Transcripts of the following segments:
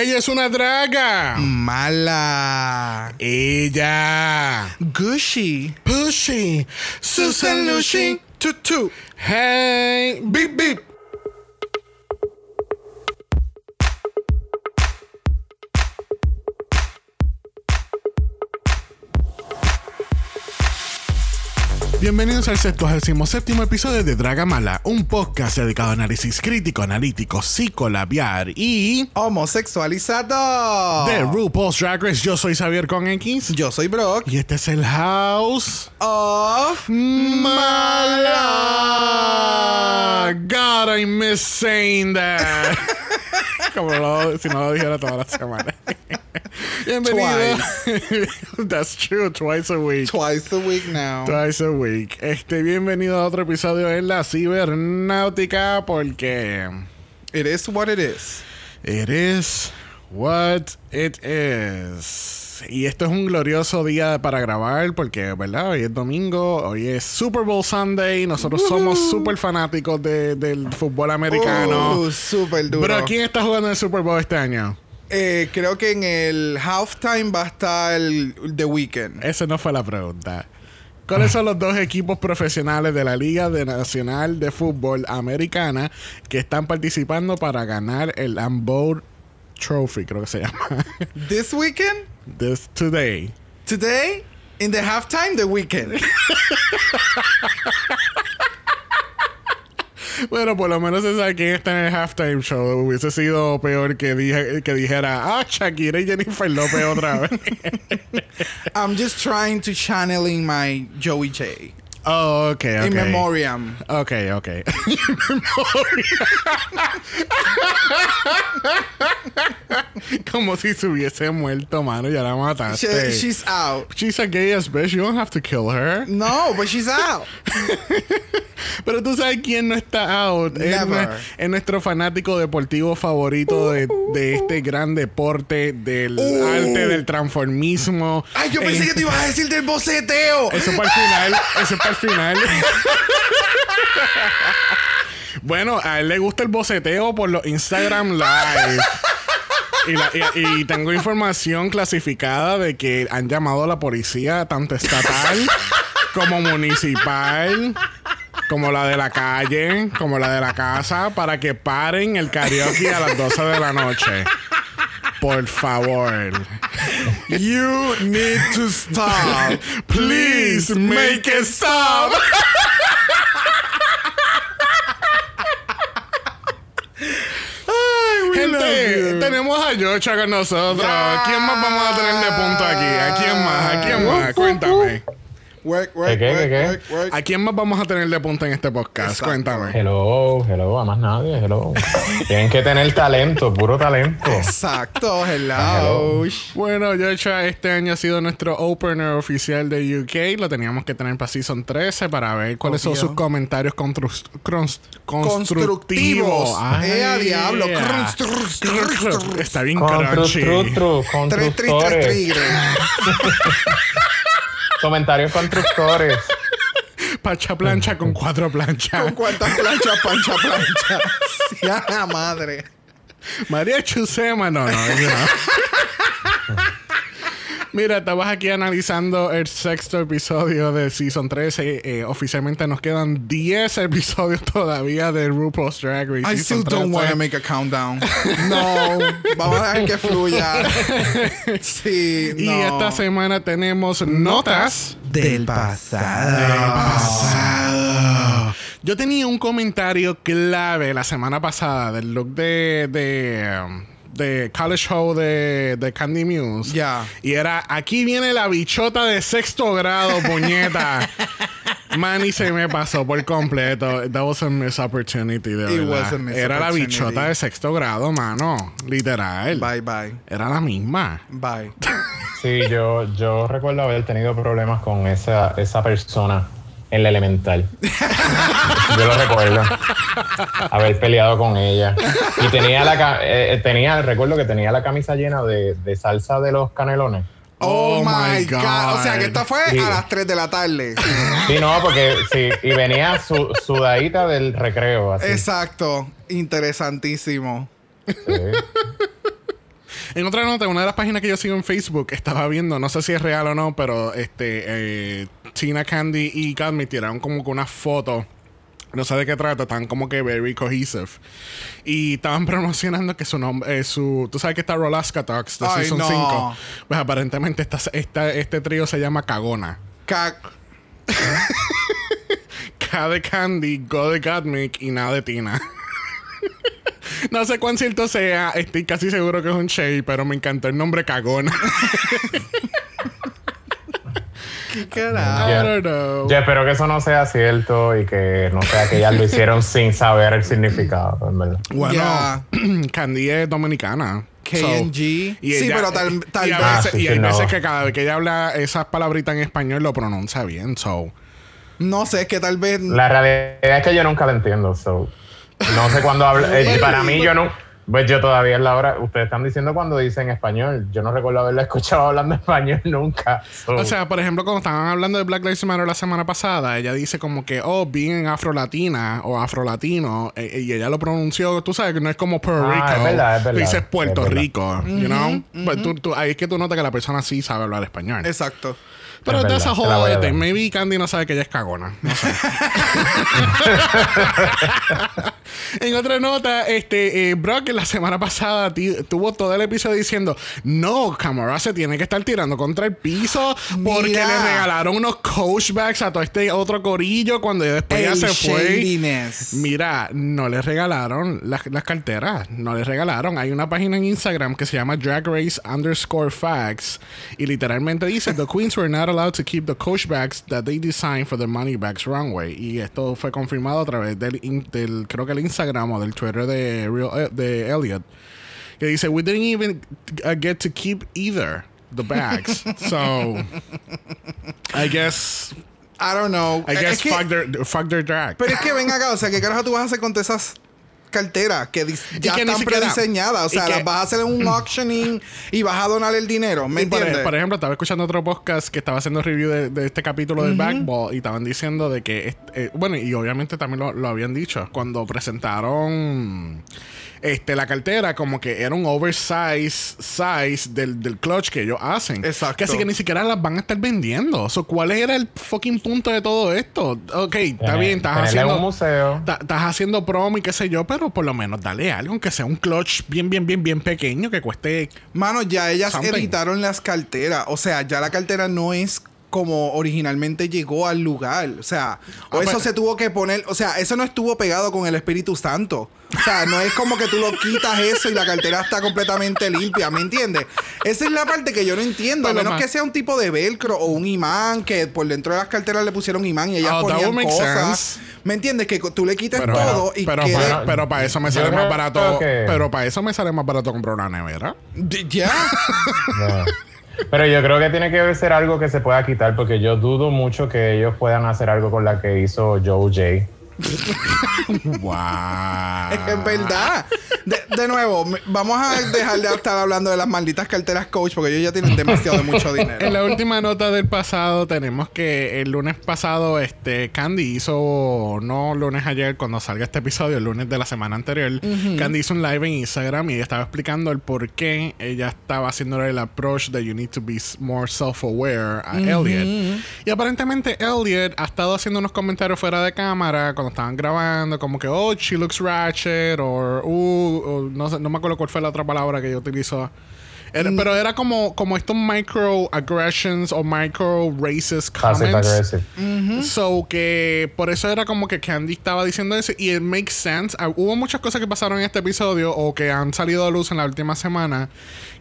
Ella es una draga. Mala. Ella. Gushy. Pushy. Susan Lucy. Tutu. Hey. Beep beep. Bienvenidos al 67 episodio de Dragamala, un podcast dedicado a análisis crítico, analítico, psicolabiar y Homosexualizado. de RuPaul's Drag Race. Yo soy Xavier con X Yo soy Brock. y este es el House Of Mala. God, I miss saying that. Como lo- si no lo dijera toda la semana. Bienvenido. That's true, twice a week. Twice a week now. Twice a week. Este, bienvenido a otro episodio en la cibernáutica porque It is what it is. it is what it is. Y esto es un glorioso día para grabar porque, ¿verdad? Hoy es domingo, hoy es Super Bowl Sunday. Nosotros somos súper fanáticos de- del fútbol americano. Uh, duro. Pero ¿quién está jugando en el Super Bowl este año? Eh, creo que en el halftime va a estar el The Weeknd. Esa no fue la pregunta. ¿Cuáles son los dos equipos profesionales de la Liga de Nacional de Fútbol Americana que están participando para ganar el Ambour Trophy, creo que se llama? This weekend, This today. today, in the halftime, The Weeknd. Bueno, por lo menos se sabe quién está en el halftime show. Hubiese sido peor que, dije, que dijera, ah, Shakira y Jennifer López otra vez. I'm just trying to channeling my Joey J. oh, ok, ok. In memoriam. Ok, ok. Como si se hubiese muerto, mano. Ya la She- mataste. she's out. She's a gay as bitch. You don't have to kill her. No, but she's out. Pero tú sabes quién no está out. Es, Never. nue- es nuestro fanático deportivo favorito de, de este gran deporte, del Uh. arte, del transformismo. Ay, yo pensé Eh, que te ibas a decir del boceteo. Eso para el final. Eso para el final. bueno, a él le gusta el boceteo por los Instagram Live. Y, la- y tengo información clasificada de que han llamado a la policía, tanto estatal como municipal, como la de la calle, como la de la casa, para que paren el karaoke a las 12 de la noche. Por favor. You need to stop. Please make it stop. Gente, tenemos a Yocha con nosotros. ¿Quién más vamos a tener de punto aquí? ¿A quién más? ¿A quién más? Cuéntame. Work, work, ¿Qué, qué, work, qué, qué? work, work. ¿A quién más vamos a tener de punto en este podcast? Exacto. Cuéntame. Hello, hello, a más nadie, hello. Tienen que tener talento, puro talento. Exacto, hello. Bueno, Yocha, este año ha sido nuestro opener oficial de UK. Lo teníamos que tener para Season 13 para ver cuáles son sus comentarios constructivos. Eh, a diablo. Crunch- Está bien crunchy. constructores. Comentarios constructores. Pacha plancha con cuatro planchas. ¿Con cuántas planchas, pancha, plancha? Sí, a la madre. María Chusema, no, no, no. Mira, estabas aquí analizando el sexto episodio de Season 13. Eh, oficialmente nos quedan 10 episodios todavía de RuPaul's Drag Race. I Season still don't 13. want to make a countdown. No, vamos a dejar que fluya. Sí, Y no. esta semana tenemos notas del pasado. pasado. Yo tenía un comentario clave la semana pasada del look de, de, um, de College Show de, de Candy Muse. Ya. Y era, aquí viene la bichota de sexto grado, puñeta. Man, y se me pasó por completo. That was a missed opportunity, de It verdad. was a missed Era la opportunity. bichota de sexto grado, mano. Literal. Bye, bye. Era la misma. Bye. Sí, yo, yo recuerdo haber tenido problemas con esa, esa persona en la elemental. Yo lo recuerdo. Haber peleado con ella. Y tenía la eh, eh, tenía, recuerdo que tenía la camisa llena de, de salsa de los canelones. Oh, Oh my my God. God. O sea, que esta fue Sí. a las 3 de la tarde. Sí, no, porque sí, y venía su, sudadita del recreo, así. Exacto. Interesantísimo. Sí. En otra nota, una de las páginas que yo sigo en Facebook estaba viendo, no sé si es real o no, pero este eh, Tina Candy y Cadmi tiraron como que una foto. No sé de qué trata, están como que very cohesive. Y estaban promocionando que su nombre, eh, su, tú sabes que está Rolaska Talks de Ay, Season no. 5. Pues aparentemente esta, esta- este trío se llama Cagona. Ca- K de Candy, Go de y nada de Tina. no sé cuán cierto sea, estoy casi seguro que es un shade, pero me encantó el nombre Cagona. ¿Qué carajo? I Yeah. don't know. Yo espero que eso no sea cierto y que no sea que ellas lo hicieron sin saber el significado, en verdad. Bueno, Ya. Candy es dominicana. KNG. Sí, pero tal- tal y vez- Ah, veces, sí, y hay sí, no. veces que cada vez que ella habla esas palabritas en español lo pronuncia bien. So. No sé, es que tal vez. La realidad es que yo nunca lo entiendo. So, no sé cuándo habla. eh, para mí, yo no. Pues yo todavía es la hora. Ustedes están diciendo cuando dicen español. Yo no recuerdo haberla escuchado hablando español nunca. So, O sea, por ejemplo, cuando estaban hablando de Black Lives Matter la semana pasada, ella dice como que, oh, being afro-latina o afro-latino, eh, y ella lo pronunció, tú sabes que no es como Puerto Ah, Rico. es verdad, es verdad, dices Puerto es. Rico, you know? Pues tú- tú- ahí es que tú notas que la persona sí sabe hablar español. Exacto. Pero Es de esa joda, dar. maybe Candy no sabe que ella es cagona. No sé. en otra nota, este eh, Brock la semana pasada tuvo todo el episodio diciendo: No, Camara se tiene que estar tirando contra el piso porque Mira. le regalaron unos coach bags a todo este otro corillo cuando después ya se fue. Mira, no le regalaron las, las carteras, no le regalaron. Hay una página en Instagram que se llama Drag Race underscore facts y literalmente dice The queens were not allowed to keep the coach bags that they designed for the money bags runway y esto fue confirmado a través del, del creo que el Instagram o del Twitter de Real, eh, de Elliot que dice we didn't even uh, get to keep either the bags so I guess I don't know. I Es guess que- fuck their fuck their drag Pero es que ven acá, o sea, ¿qué carajo tú vas a hacer con todas esas carteras que ya que están prediseñadas? O sea, que- las vas a hacer en un auctioning y vas a donar el dinero, ¿me por, entiendes? por ejemplo, estaba escuchando otro podcast que estaba haciendo review de, de este capítulo del Backball y estaban diciendo de que, eh, bueno, y obviamente también lo, lo habían dicho, cuando presentaron este la cartera, como que era un oversize size del, del clutch que ellos hacen. Exacto. Que así que ni siquiera las van a estar vendiendo. So, ¿Cuál era el fucking punto de todo esto? Ok, está bien, estás haciendo... un museo. Ta- Estás haciendo promo y qué sé yo, pero por lo menos dale algo, aunque sea un clutch bien, bien, bien, bien pequeño que cueste Mano, ya ellas Something. editaron las carteras. O sea, ya la cartera no es como originalmente llegó al lugar. O sea, o Ah, eso pues- se tuvo que poner. O sea, eso no estuvo pegado con el Espíritu Santo. O sea, no es como que tú lo quitas eso y la cartera está completamente limpia. ¿Me entiendes? Esa es la parte que yo no entiendo. A menos que sea un tipo de velcro o un imán que por dentro de las carteras le pusieron imán y ellas Oh, ponían cosas. sense. ¿Me entiendes? Que tú le quites Pero, todo y pero, quede- para, pero para eso me Yo sale más barato. que- Pero para eso me sale más barato comprar una nevera. Ya. No. Pero yo creo que tiene que ser algo que se pueda quitar porque yo dudo mucho que ellos puedan hacer algo con la que hizo Joe J. wow. Es verdad. De, de nuevo, vamos a dejar de estar hablando de las malditas carteras coach porque ellos ya tienen demasiado de mucho En dinero. la última nota del pasado tenemos que el lunes pasado este Candy hizo no lunes ayer cuando salga este episodio el lunes de la semana anterior Candy hizo un live en Instagram y ella estaba explicando el por qué ella estaba haciendo el approach de you need to be more self-aware a Elliot. Y aparentemente Elliot ha estado haciendo unos comentarios fuera de cámara cuando estaban grabando como que oh she looks ratchet or, uh, o no, no me acuerdo cuál fue la otra palabra que ella utilizó era- pero era como, como estos microaggressions o micro racist comments. aggressive. So que por eso era como que Candy estaba diciendo eso y it makes sense. Ah, hubo muchas cosas que pasaron en este episodio o que han salido a luz en la última semana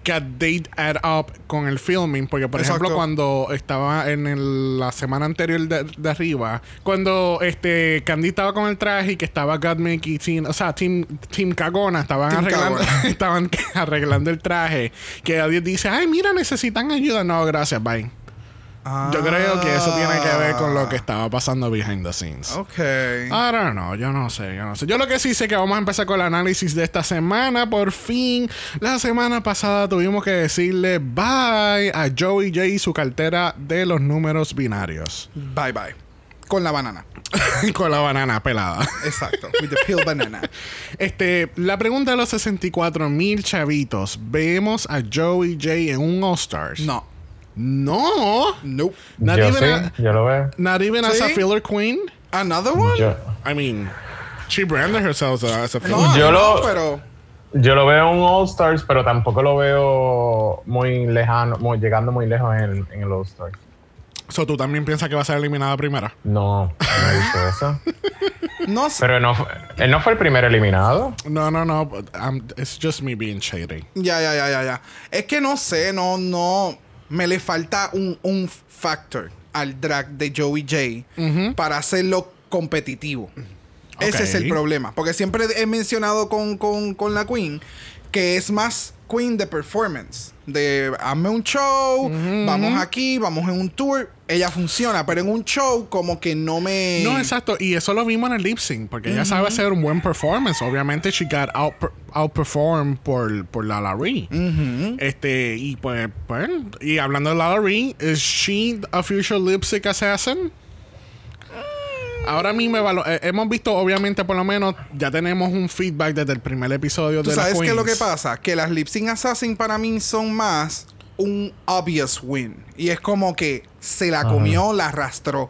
que they add up con el filming. Porque, por Exacto. ejemplo, cuando estaba en el- la semana anterior de, de arriba, cuando este Candy estaba con el traje y que estaba Gottmik y Team, o sea, Team, team Cagona estaban Team arreglando, Cagona. estaban arreglando el traje. Que alguien dice, ay, mira, necesitan ayuda. No, gracias, bye. Yo creo que eso tiene que ver con lo que estaba pasando behind the scenes. Ok. I don't know, yo no sé, yo no sé. Yo lo que sí sé que vamos a empezar con el análisis de esta semana. Por fin, la semana pasada tuvimos que decirle bye a Joey J y su cartera de los números binarios. Bye bye. con la banana. Con la banana pelada. Exacto. With the peel banana. Este, la pregunta de los 64 mil chavitos. ¿Vemos a Joey J en un All Stars? No. No. Nope. Not yo even sí, a- yo lo veo. Not even as a ¿Sí? filler queen. Another one? Yo, I mean, she branded herself as a filler. no, Yo no, lo- pero yo lo veo en All Stars, pero tampoco lo veo muy lejano, muy, llegando muy lejos en, en el All Stars. So, ¿tú también piensas que va a ser eliminada primera? No, no he visto eso. no sé. Pero no, fue- él no fue el primer eliminado. No, no, no. but I'm- it's just me being shady. Ya, ya, ya, ya, ya. Es que no sé, no, no. Me le falta un, un factor al drag de Joey J para hacerlo competitivo. Ese es el problema. Porque siempre he mencionado con, con, con la Queen que es más Queen de performance. De hazme un show, vamos aquí, vamos en un tour. Ella funciona, pero en un show como que no me. No, exacto. Y eso lo vimos en el lip sync, porque ella sabe hacer un buen performance. Obviamente, she got out, outperformed por, por Lala Ree. Este, y pues, pues, y hablando de Lala Ree, ¿is she a future lip sync assassin? Ahora a mí me valo- eh, hemos visto, obviamente, por lo menos, ya tenemos un feedback desde el primer episodio ¿Tú de sabes qué es lo que pasa? Que las Lip Sync Assassin para mí son más un obvious win. Y es como que se la comió, la arrastró.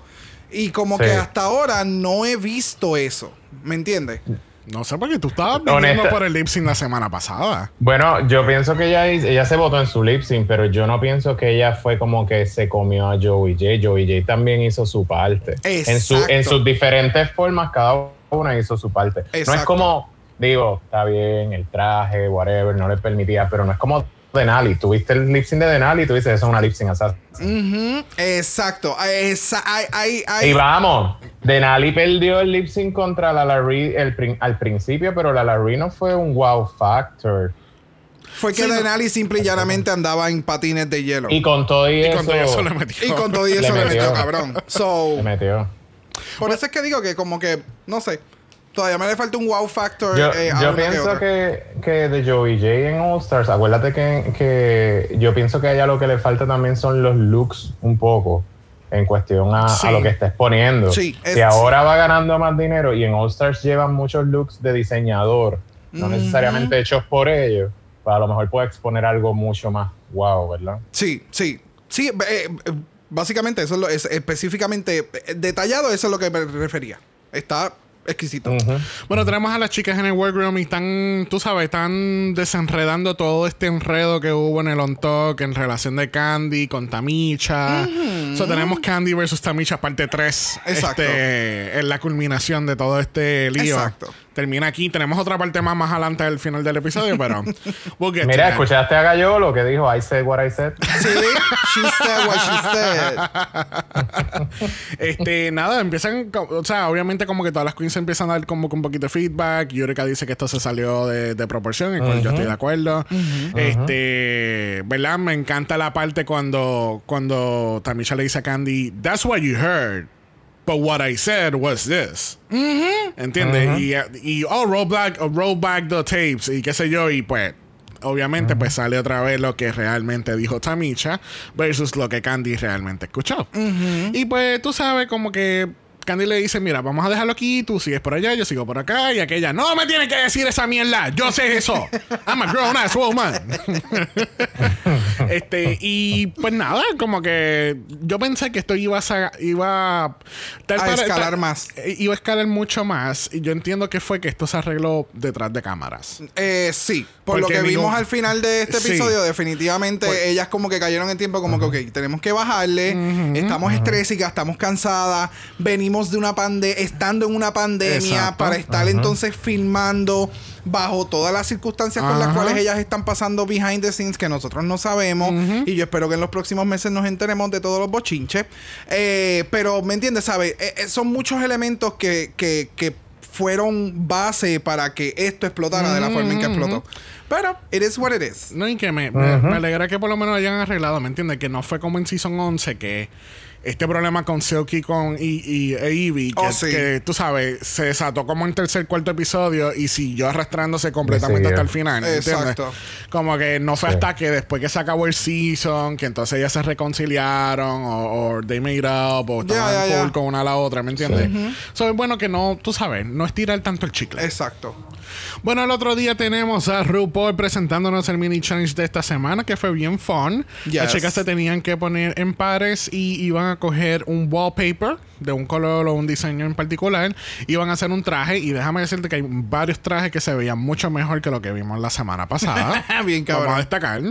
Y como Sí. que hasta ahora no he visto eso. ¿Me entiendes? No sé, porque tú estabas viendo Honesta- por el lip sync la semana pasada. Bueno, yo pienso que ella, ella se votó en su lip sync, pero yo no pienso que ella fue como que se comió a Joey J. Joey J también hizo su parte. En, su, en sus diferentes formas, cada una hizo su parte. No es como, digo, está bien, el traje, whatever, no le permitía, pero no es como Denali. Tuviste el lip sync de Denali y tú dices, eso es una lip sync assassin. Exacto. Esa, hay, hay, hay- Y vamos, Denali perdió el lip sync contra la Larry el prin- al principio, pero la Larry no fue un wow factor. Fue que Sí, no. Denali simple y llanamente andaba en patines de hielo. Y con todo y, Y eso, con todo eso le metió. Y con todo y eso le metió, metió. cabrón. So, se metió. por eso es que digo que como que, no sé, todavía me le falta un wow factor. Yo, eh, yo que pienso que, que de Joey J en All Stars, acuérdate que, que yo pienso que a ella lo que le falta también son los looks un poco en cuestión a, Sí. a lo que está exponiendo. Sí, es- que ahora va ganando más dinero y en All Stars llevan muchos looks de diseñador, no necesariamente hechos por ellos, para a lo mejor puede exponer algo mucho más wow, ¿verdad? Sí, sí. Sí, eh, eh, básicamente eso es, lo, es específicamente eh, detallado, eso es lo que me refería. Está exquisito. Bueno, tenemos a las chicas en el workroom y están, tú sabes, están desenredando todo este enredo que hubo en el On Talk en relación de Candy con Tamicha. So, tenemos Candy versus Tamicha parte 3. Exacto. Este, en la culminación de todo este lío. Exacto. Termina aquí. Tenemos otra parte más más adelante del final del episodio, pero... we'll Mira, that. ¿escuchaste a Gallolo que dijo I said what I said? Sí, she said what she said. Este, nada, empiezan, o sea, obviamente como que todas las queens empiezan a dar como que un poquito de feedback. Yurika dice que esto se salió de, de proporción, en cual yo estoy de acuerdo. Este, ¿verdad? Me encanta la parte cuando, cuando Tamisha le dice a Candy, that's what you heard. But what I said was this. ¿Entiendes? y, y, oh, roll back, oh, roll back the tapes y qué sé yo. Y pues, obviamente, pues sale otra vez lo que realmente dijo Tamisha versus lo que Candy realmente escuchó. Y pues, tú sabes, como que Candy le dice: Mira, vamos a dejarlo aquí. Tú sigues por allá, yo sigo por acá. Y aquella, no me tiene que decir esa mierda. Yo sé eso. I'm a grown ass woman. este, y pues nada, como que yo pensé que esto iba a, iba tal A para- escalar tal- más. eh, Iba a escalar mucho más. Y yo entiendo que fue que esto se arregló detrás de cámaras. Eh, sí, por Porque lo que vimos al final de este Sí. episodio, definitivamente Pues- ellas como que cayeron en tiempo, como que, ok, tenemos que bajarle, estamos estrésicas, estamos cansadas, venimos de una pandemia, estando en una pandemia Exacto. para estar entonces filmando bajo todas las circunstancias con las cuales ellas están pasando behind the scenes que nosotros no sabemos y yo espero que en los próximos meses nos enteremos de todos los bochinches. Eh, pero, ¿me entiendes? ¿Sabes? Eh, eh, son muchos elementos que, que, que fueron base para que esto explotara de la forma en que explotó. Pero, it is what it is. No, y que me, me- me alegra que por lo menos hayan arreglado, ¿me entiendes? Que no fue como en Season 11 que este problema con Silky con, y, y e Evie, que, Oh, sí. que, tú sabes, se desató como en tercer, cuarto episodio y siguió arrastrándose completamente hasta el final. ¿entiendes? Exacto. Como que no fue Sí. hasta que después que se acabó el season, que entonces ellas se reconciliaron o, o they made up o Ya, estaban ya, ya. cool con una a la otra, ¿me entiendes? So, es bueno que no, tú sabes, no estirar tanto el chicle. Exacto. Bueno, el otro día tenemos a RuPaul presentándonos el mini challenge de esta semana, que fue bien fun. Yes. Las chicas se tenían que poner en pares y iban a coger un wallpaper de un color o un diseño en particular. Iban a hacer un traje y déjame decirte que hay varios trajes que se veían mucho mejor que lo que vimos la semana pasada. Bien cabrón. Vamos a destacar.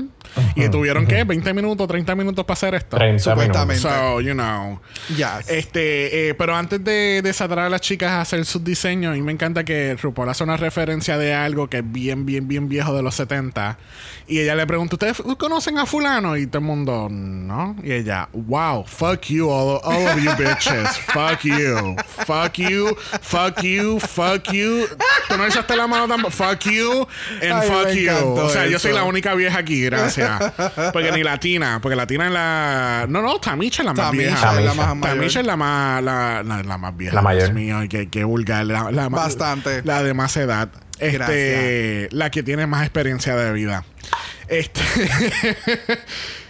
Y tuvieron que 20 minutos, 30 minutos para hacer esto. 30 Supuestamente. minutos. So, you know. Yes. Este, eh, pero antes de desatar a las chicas a hacer sus diseños, y me encanta que RuPaul hace una referencia de algo que es bien, bien, bien viejo de los 70. Y ella le pregunta, ¿ustedes conocen a fulano? Y todo el mundo, no. Y ella, wow, fuck you, all, all of you bitches. Fuck you. Fuck you. Fuck you. Fuck you. Tú no echaste la mano tampoco. Fuck you. And Ay, fuck you. O sea, yo eso. soy la única vieja aquí, gracias. Porque ni latina. Porque latina es la... No, no, Tamisha es la más Tamisha vieja. es la Tamisha. más. Tamisha es la más, la, la- la más vieja. La mayor. Dios mío, qué, qué vulgar. La, la más- Bastante. La de más edad. Este, la que tiene más experiencia de vida. Este,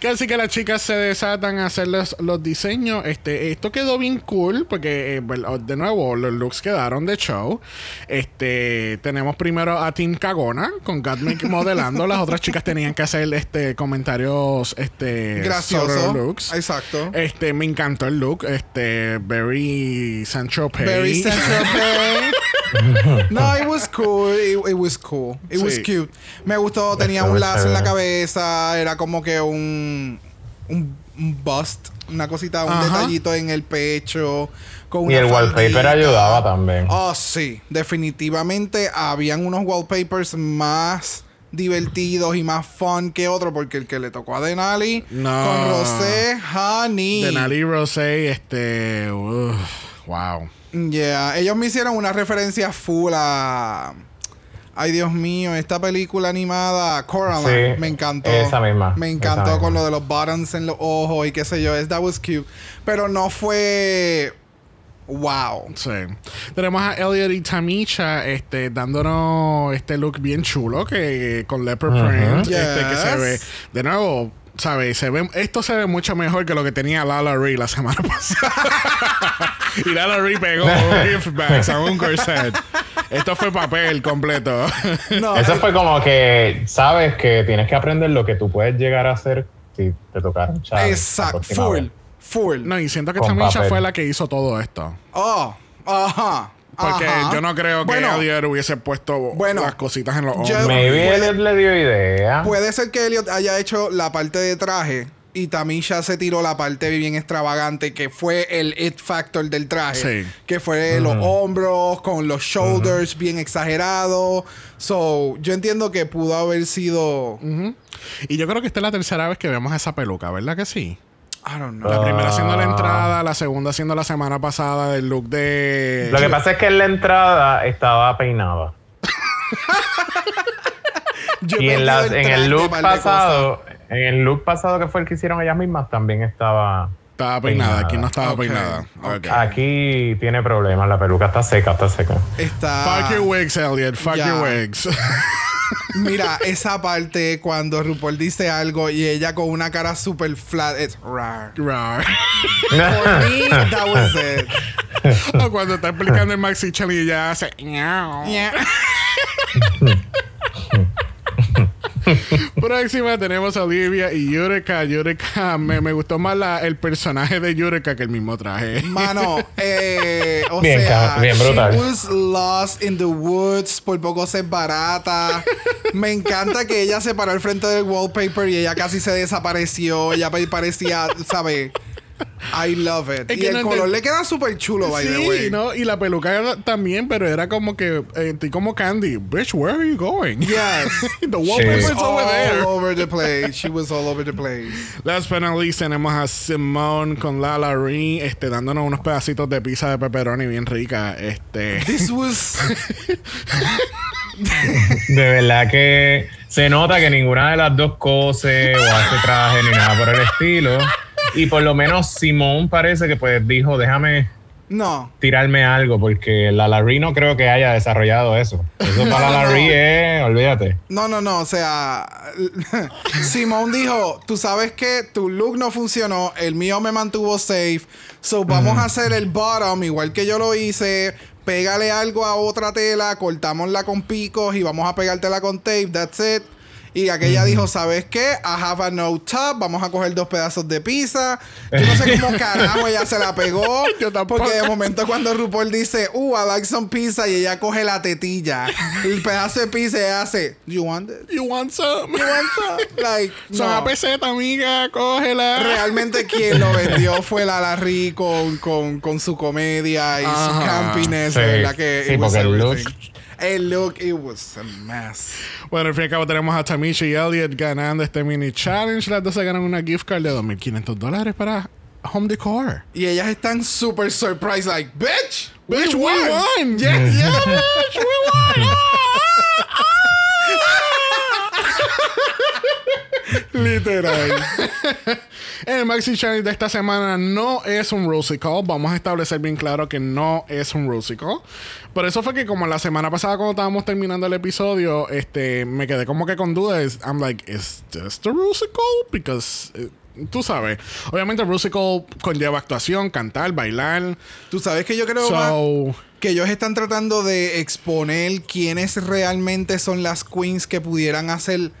casi que las chicas se desatan a hacer los, los diseños. Este, esto quedó bien cool porque, eh, de nuevo, los looks quedaron de show. Este, tenemos primero a Team Cagona con Gatmic modelando. Las otras chicas tenían que hacer este comentarios este, sobre Gracioso. los looks. Exacto. Este, me encantó el look. Este, very Sancho Pay. Very Pay. no, it was cool. It, it was cool. It was cute. Me gustó. Tenía un lazo en la cabeza. Era como que un, un, un bust. Una cosita, un Ajá. detallito en el pecho. Con Y una el wallpaper ayudaba también. Oh, sí. Definitivamente habían unos wallpapers más divertidos y más fun que otro porque el que le tocó a Denali No. con Rosé Honey De Nali Rosé, este. uf, wow. Yeah, ellos me hicieron una referencia full a. Ay, Dios mío, esta película animada, Coraline, Sí, me encantó. esa misma, Me encantó misma. con lo de los buttons en los ojos y qué sé yo. Es, that was cute. Pero no fue. Wow. Sí. Tenemos a Elliot y Tamisha este, dándonos este look bien chulo que con leopard print. Este, que se ve. De nuevo. ¿Sabes? Se ve, esto se ve mucho mejor que lo que tenía Lala Ree la semana pasada. y Lala Ree pegó gift bags a un corset. Esto fue papel completo. No, Eso eh, fue como que sabes que tienes que aprender lo que tú puedes llegar a hacer si te tocara un challenge. exacto. Full. vez. Full. no, y siento que Con papel. fue la que hizo todo esto. Oh, ajá. Porque ajá. yo no creo que Bueno, Elliot hubiese puesto Bueno, las cositas en los yo- hombros. Maybe Puede- Elliot le dio idea. Puede ser que Elliot haya hecho la parte de traje y Tamisha se tiró la parte bien extravagante que fue el it factor del traje. Sí. Que fue los hombros con los shoulders bien exagerados. So, yo entiendo que pudo haber sido. Y yo creo que esta es la tercera vez que vemos esa peluca, ¿verdad que sí? I don't know. La primera siendo la Ah. entrada, la segunda siendo la semana pasada del look de... Lo que pasa es que en la entrada estaba peinada. Y en, perdido en el look pasado, en el look pasado que fue el que hicieron ellas mismas, también estaba. Estaba peinada, Peinada. aquí no estaba peinada. Aquí tiene problemas, la peluca está seca, está seca. Está. Fuck your wigs, Elliot. Fuck your wigs. Mira, esa parte cuando RuPaul dice algo y ella con una cara super flat, es rar. Rar. For me, that was it. o cuando está explicando el Maxi Challenge y ella hace... Próxima tenemos a Olivia y Yureka. Yureka, me, me gustó más la- el personaje de Yureka que el mismo traje. Mano, eh, o Bien, sea, bien brutal. she was lost in the woods, por poco se barata. Me encanta que ella se paró al frente del wallpaper y ella casi se desapareció. Ella pa- parecía, ¿sabes? I love it. Es y que el no color le queda súper chulo, by the Sí, way. ¿no? Y la peluca también, pero era como que... Eh, estoy como Candy. Bitch, where are you going? Yes. the wallpaper's Sí. over there. All over the place. She was all over the place. Last but not least tenemos a Simone con Lala Ree este, dándonos unos pedacitos de pizza de pepperoni bien rica. Este, This was De verdad que se nota que ninguna de las dos cose o hace traje ni nada por el estilo. Y por lo menos Simón parece que pues dijo, déjame No. tirarme algo, porque la Larry no creo que haya desarrollado eso. Eso para la Larry es, olvídate. No, no, no. O sea, Simón dijo: Tú sabes que tu look no funcionó, el mío me mantuvo safe. So vamos a hacer el bottom igual que yo lo hice. Pégale algo a otra tela, cortámosla con picos y vamos a pegártela con tape. That's it. Y aquella dijo, ¿sabes qué? I have a no top. Vamos a coger dos pedazos de pizza. Yo no sé cómo carajo ella se la pegó. Yo tampoco. Porque de momento cuando RuPaul dice, uh, I like some pizza, y ella coge la tetilla, el pedazo de pizza y ella hace, you want it? You want some? You want some? Like, Son no. a peseta, amiga, cógela. Realmente quien lo vendió fue la Larry con, con, con su comedia y su Ajá. campiness, Sí. ¿verdad? Que Sí, porque el look- El look, it was a mess. Bueno, al fin y al cabo tenemos a Tamisha y Elliot ganando este mini challenge. Las dos se ganan una gift card de 2.500 dólares para Home Decor. Y ellas están super surprised, like, bitch, Bitch, we won. Yes, yeah, bitch, we won. Literal. El Maxi Challenge de esta semana no es un Rusical. Vamos a establecer bien claro que no es un Rusical. Por eso fue que como la semana pasada cuando estábamos terminando el episodio, este, me quedé como que con dudas. I'm like, is this the Rusical? Because... eh, Tú sabes, obviamente Rusical conlleva actuación, cantar, bailar. Tú sabes que yo creo más So, que ellos están tratando de exponer quiénes realmente son las queens que pudieran hacer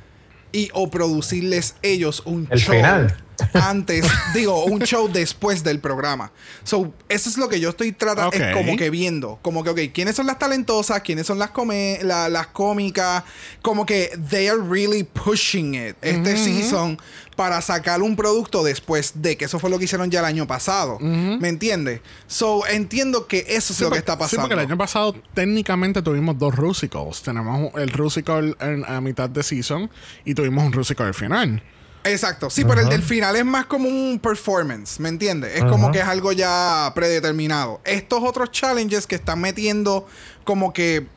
y o producirles ellos un El show final. Antes, digo, un show después del programa. So, eso es lo que yo estoy tratando, Ok. es como que viendo, como que, ok, ¿quiénes son las talentosas? ¿Quiénes son las, come la- las cómicas? Como que they are really pushing it este season para sacar un producto después de que eso fue lo que hicieron ya el año pasado. ¿Me entiendes? So, entiendo que eso es Sí, lo que está Sí, pasando. porque el año pasado técnicamente tuvimos dos Rusicals. Tenemos el Rusical en, a mitad de season y tuvimos un Rusical al final. Exacto, sí, pero el del final es más como un performance, ¿me entiendes? Es como que es algo ya predeterminado. Estos otros challenges que están metiendo como que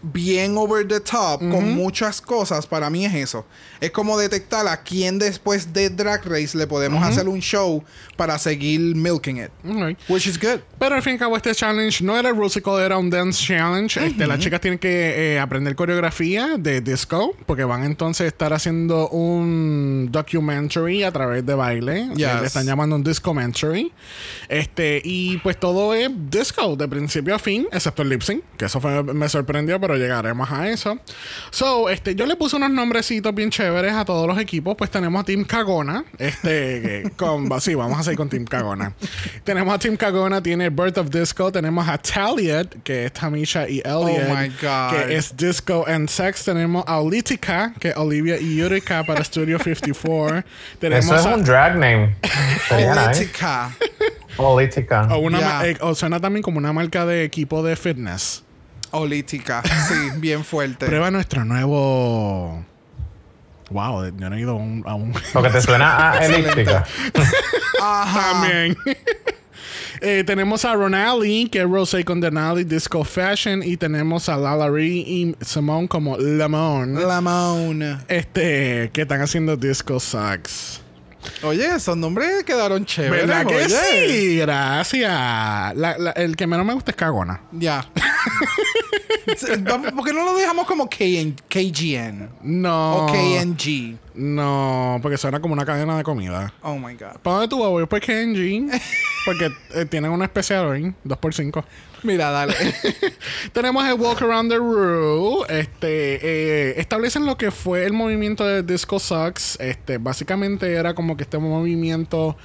bien over the top con muchas cosas, para mí es eso. Es como detectar a quién después de Drag Race le podemos hacer un show para seguir milking it. Which is good. Pero al fin y al cabo este challenge no era Rusical, era un dance challenge. este, las chicas tienen que eh, aprender coreografía de disco porque van entonces a estar haciendo un documentary a través de baile. Yes. Le están llamando un discomentary. Este, y pues todo es disco de principio a fin, excepto el lip sync, que eso fue- me sorprendió, pero llegaremos a eso. So, este, yo le puse unos nombrecitos bien chéveres a todos los equipos. Pues tenemos a Team Cagona. Este, con, sí, vamos a seguir con Team Cagona. tenemos a Team Cagona, tiene Birth of Disco. Tenemos a Taliet, que es Tamisha y Elliot. Oh my God. Que es Disco and Sex. Tenemos a Olitica, que es Olivia y Yurika para Studio 54. Tenemos Eso es a- un drag name. Política. Política. o, una Yeah. eh, o suena también como una marca de equipo de fitness. Olítica. Sí, bien fuerte. Prueba nuestro nuevo. Wow, yo no he ido a un. a un- Porque te suena a elíptica. Ajá. También. Eh, tenemos a Ronali, que es Rosé con Denali, Disco Fashion. Y tenemos a Lalari y Simone como Lamone. Lamone. Este, que están haciendo Disco Sax. Oye, esos nombres quedaron chéveres. ¿Verdad que oye. sí? Gracias. La- la- el que menos me gusta es Cagona. Ya. ¿Por qué no lo dejamos como KN KGN? No. O KNG. No, porque suena como una cadena de comida. Oh my God. ¿Para dónde tú vas? Voy por KNG. Porque eh, tienen una especial hoy, 2x5. Mira, dale. Tenemos el Walk Around the Room. Este, eh, establecen lo que fue el movimiento de Disco Sucks. Este, básicamente era como que este movimiento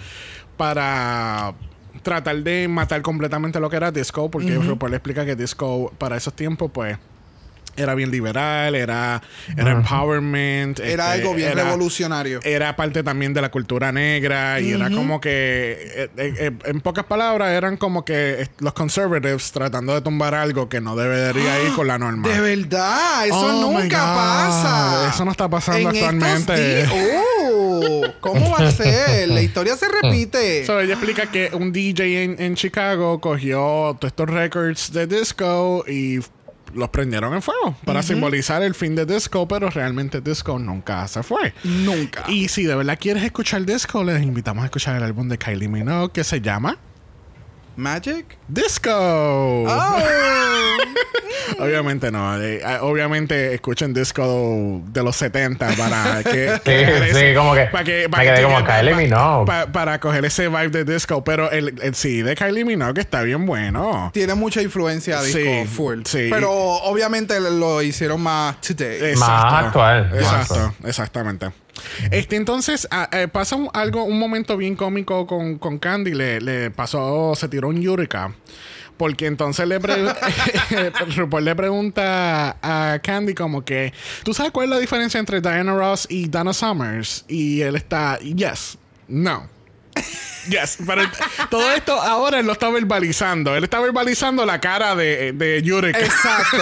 para tratar de matar completamente lo que era disco, porque RuPaul explica que disco para esos tiempos, pues era bien liberal, era, era empowerment. Era este, algo bien era- revolucionario. era parte también de la cultura negra y era como que, eh, eh, eh, en pocas palabras, eran como que los conservatives tratando de tumbar algo que no debería ir con la norma. De verdad, eso Oh nunca pasa. Eso no está pasando En actualmente. Uh, ¿Cómo va a ser? La historia se repite. So, ella explica que un DJ en, en Chicago cogió todos estos records de disco y los prendieron en fuego para simbolizar el fin de disco, pero realmente disco nunca se fue. Nunca. Y si de verdad quieres escuchar disco, les invitamos a escuchar el álbum de Kylie Minogue que se llama Magic. Disco. Oh. Obviamente no. eh, eh, obviamente escuchen disco de los 70 para que... Sí, sí, como que para que, me quedé como Kylie Minogue. pa- para coger ese vibe de disco. Pero el, el sí de Kylie Minogue está bien bueno. Tiene mucha influencia disco Sí, full. sí. Pero obviamente lo hicieron más today. Más actual. Exacto, exactamente. Este, entonces, ah, eh, pasa un- algo, un momento bien cómico con, con Candy. Le, le pasó, se tiró un Yurika. Porque entonces le, pre RuPaul le pregunta a Candy como que, ¿tú sabes cuál es la diferencia entre Diana Ross y Dana Summers? Y él está, yes, no. Yes, pero todo esto ahora él lo está verbalizando. Él está verbalizando la cara de, de Yurika. Exacto.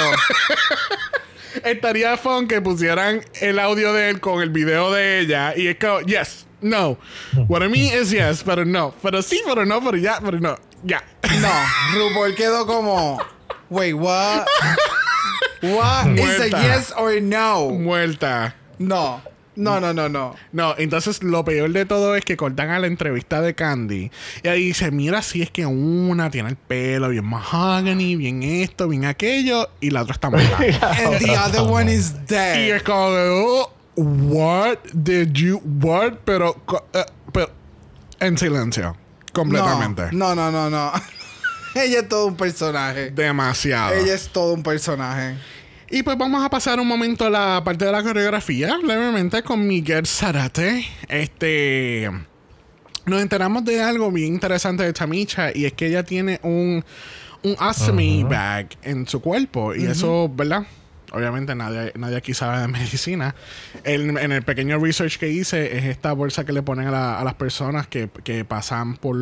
Estaría fun que pusieran el audio de él con el video de ella y es como, yes, no. What I mean is yes, pero no. Pero sí, pero no, pero ya, pero no. Ya. no, RuPaul quedó como, wait, what? What is a yes or no? Muerta. No, no, no, no, no. No, entonces lo peor de todo es que cortan a la entrevista de Candy y ahí dice, mira, si es que una tiene el pelo bien mahogany, bien esto, bien aquello, y la otra está muerta. And the other one is y dead. es como, de, oh, what did you, what? Pero, co- eh, pero, en silencio, completamente. No, no, no, no. no. Ella es todo un personaje. Demasiado. Ella es todo un personaje. Y pues vamos a pasar un momento a la parte de la coreografía, levemente con Miguel Zarate. Este. Nos enteramos de algo bien interesante de Chamicha y es que ella tiene un, un ostomy bag en su cuerpo. Y eso, ¿verdad? Obviamente nadie, nadie aquí sabe de medicina. El- en el pequeño research que hice es esta bolsa que le ponen a, la- a las personas que, que pasan por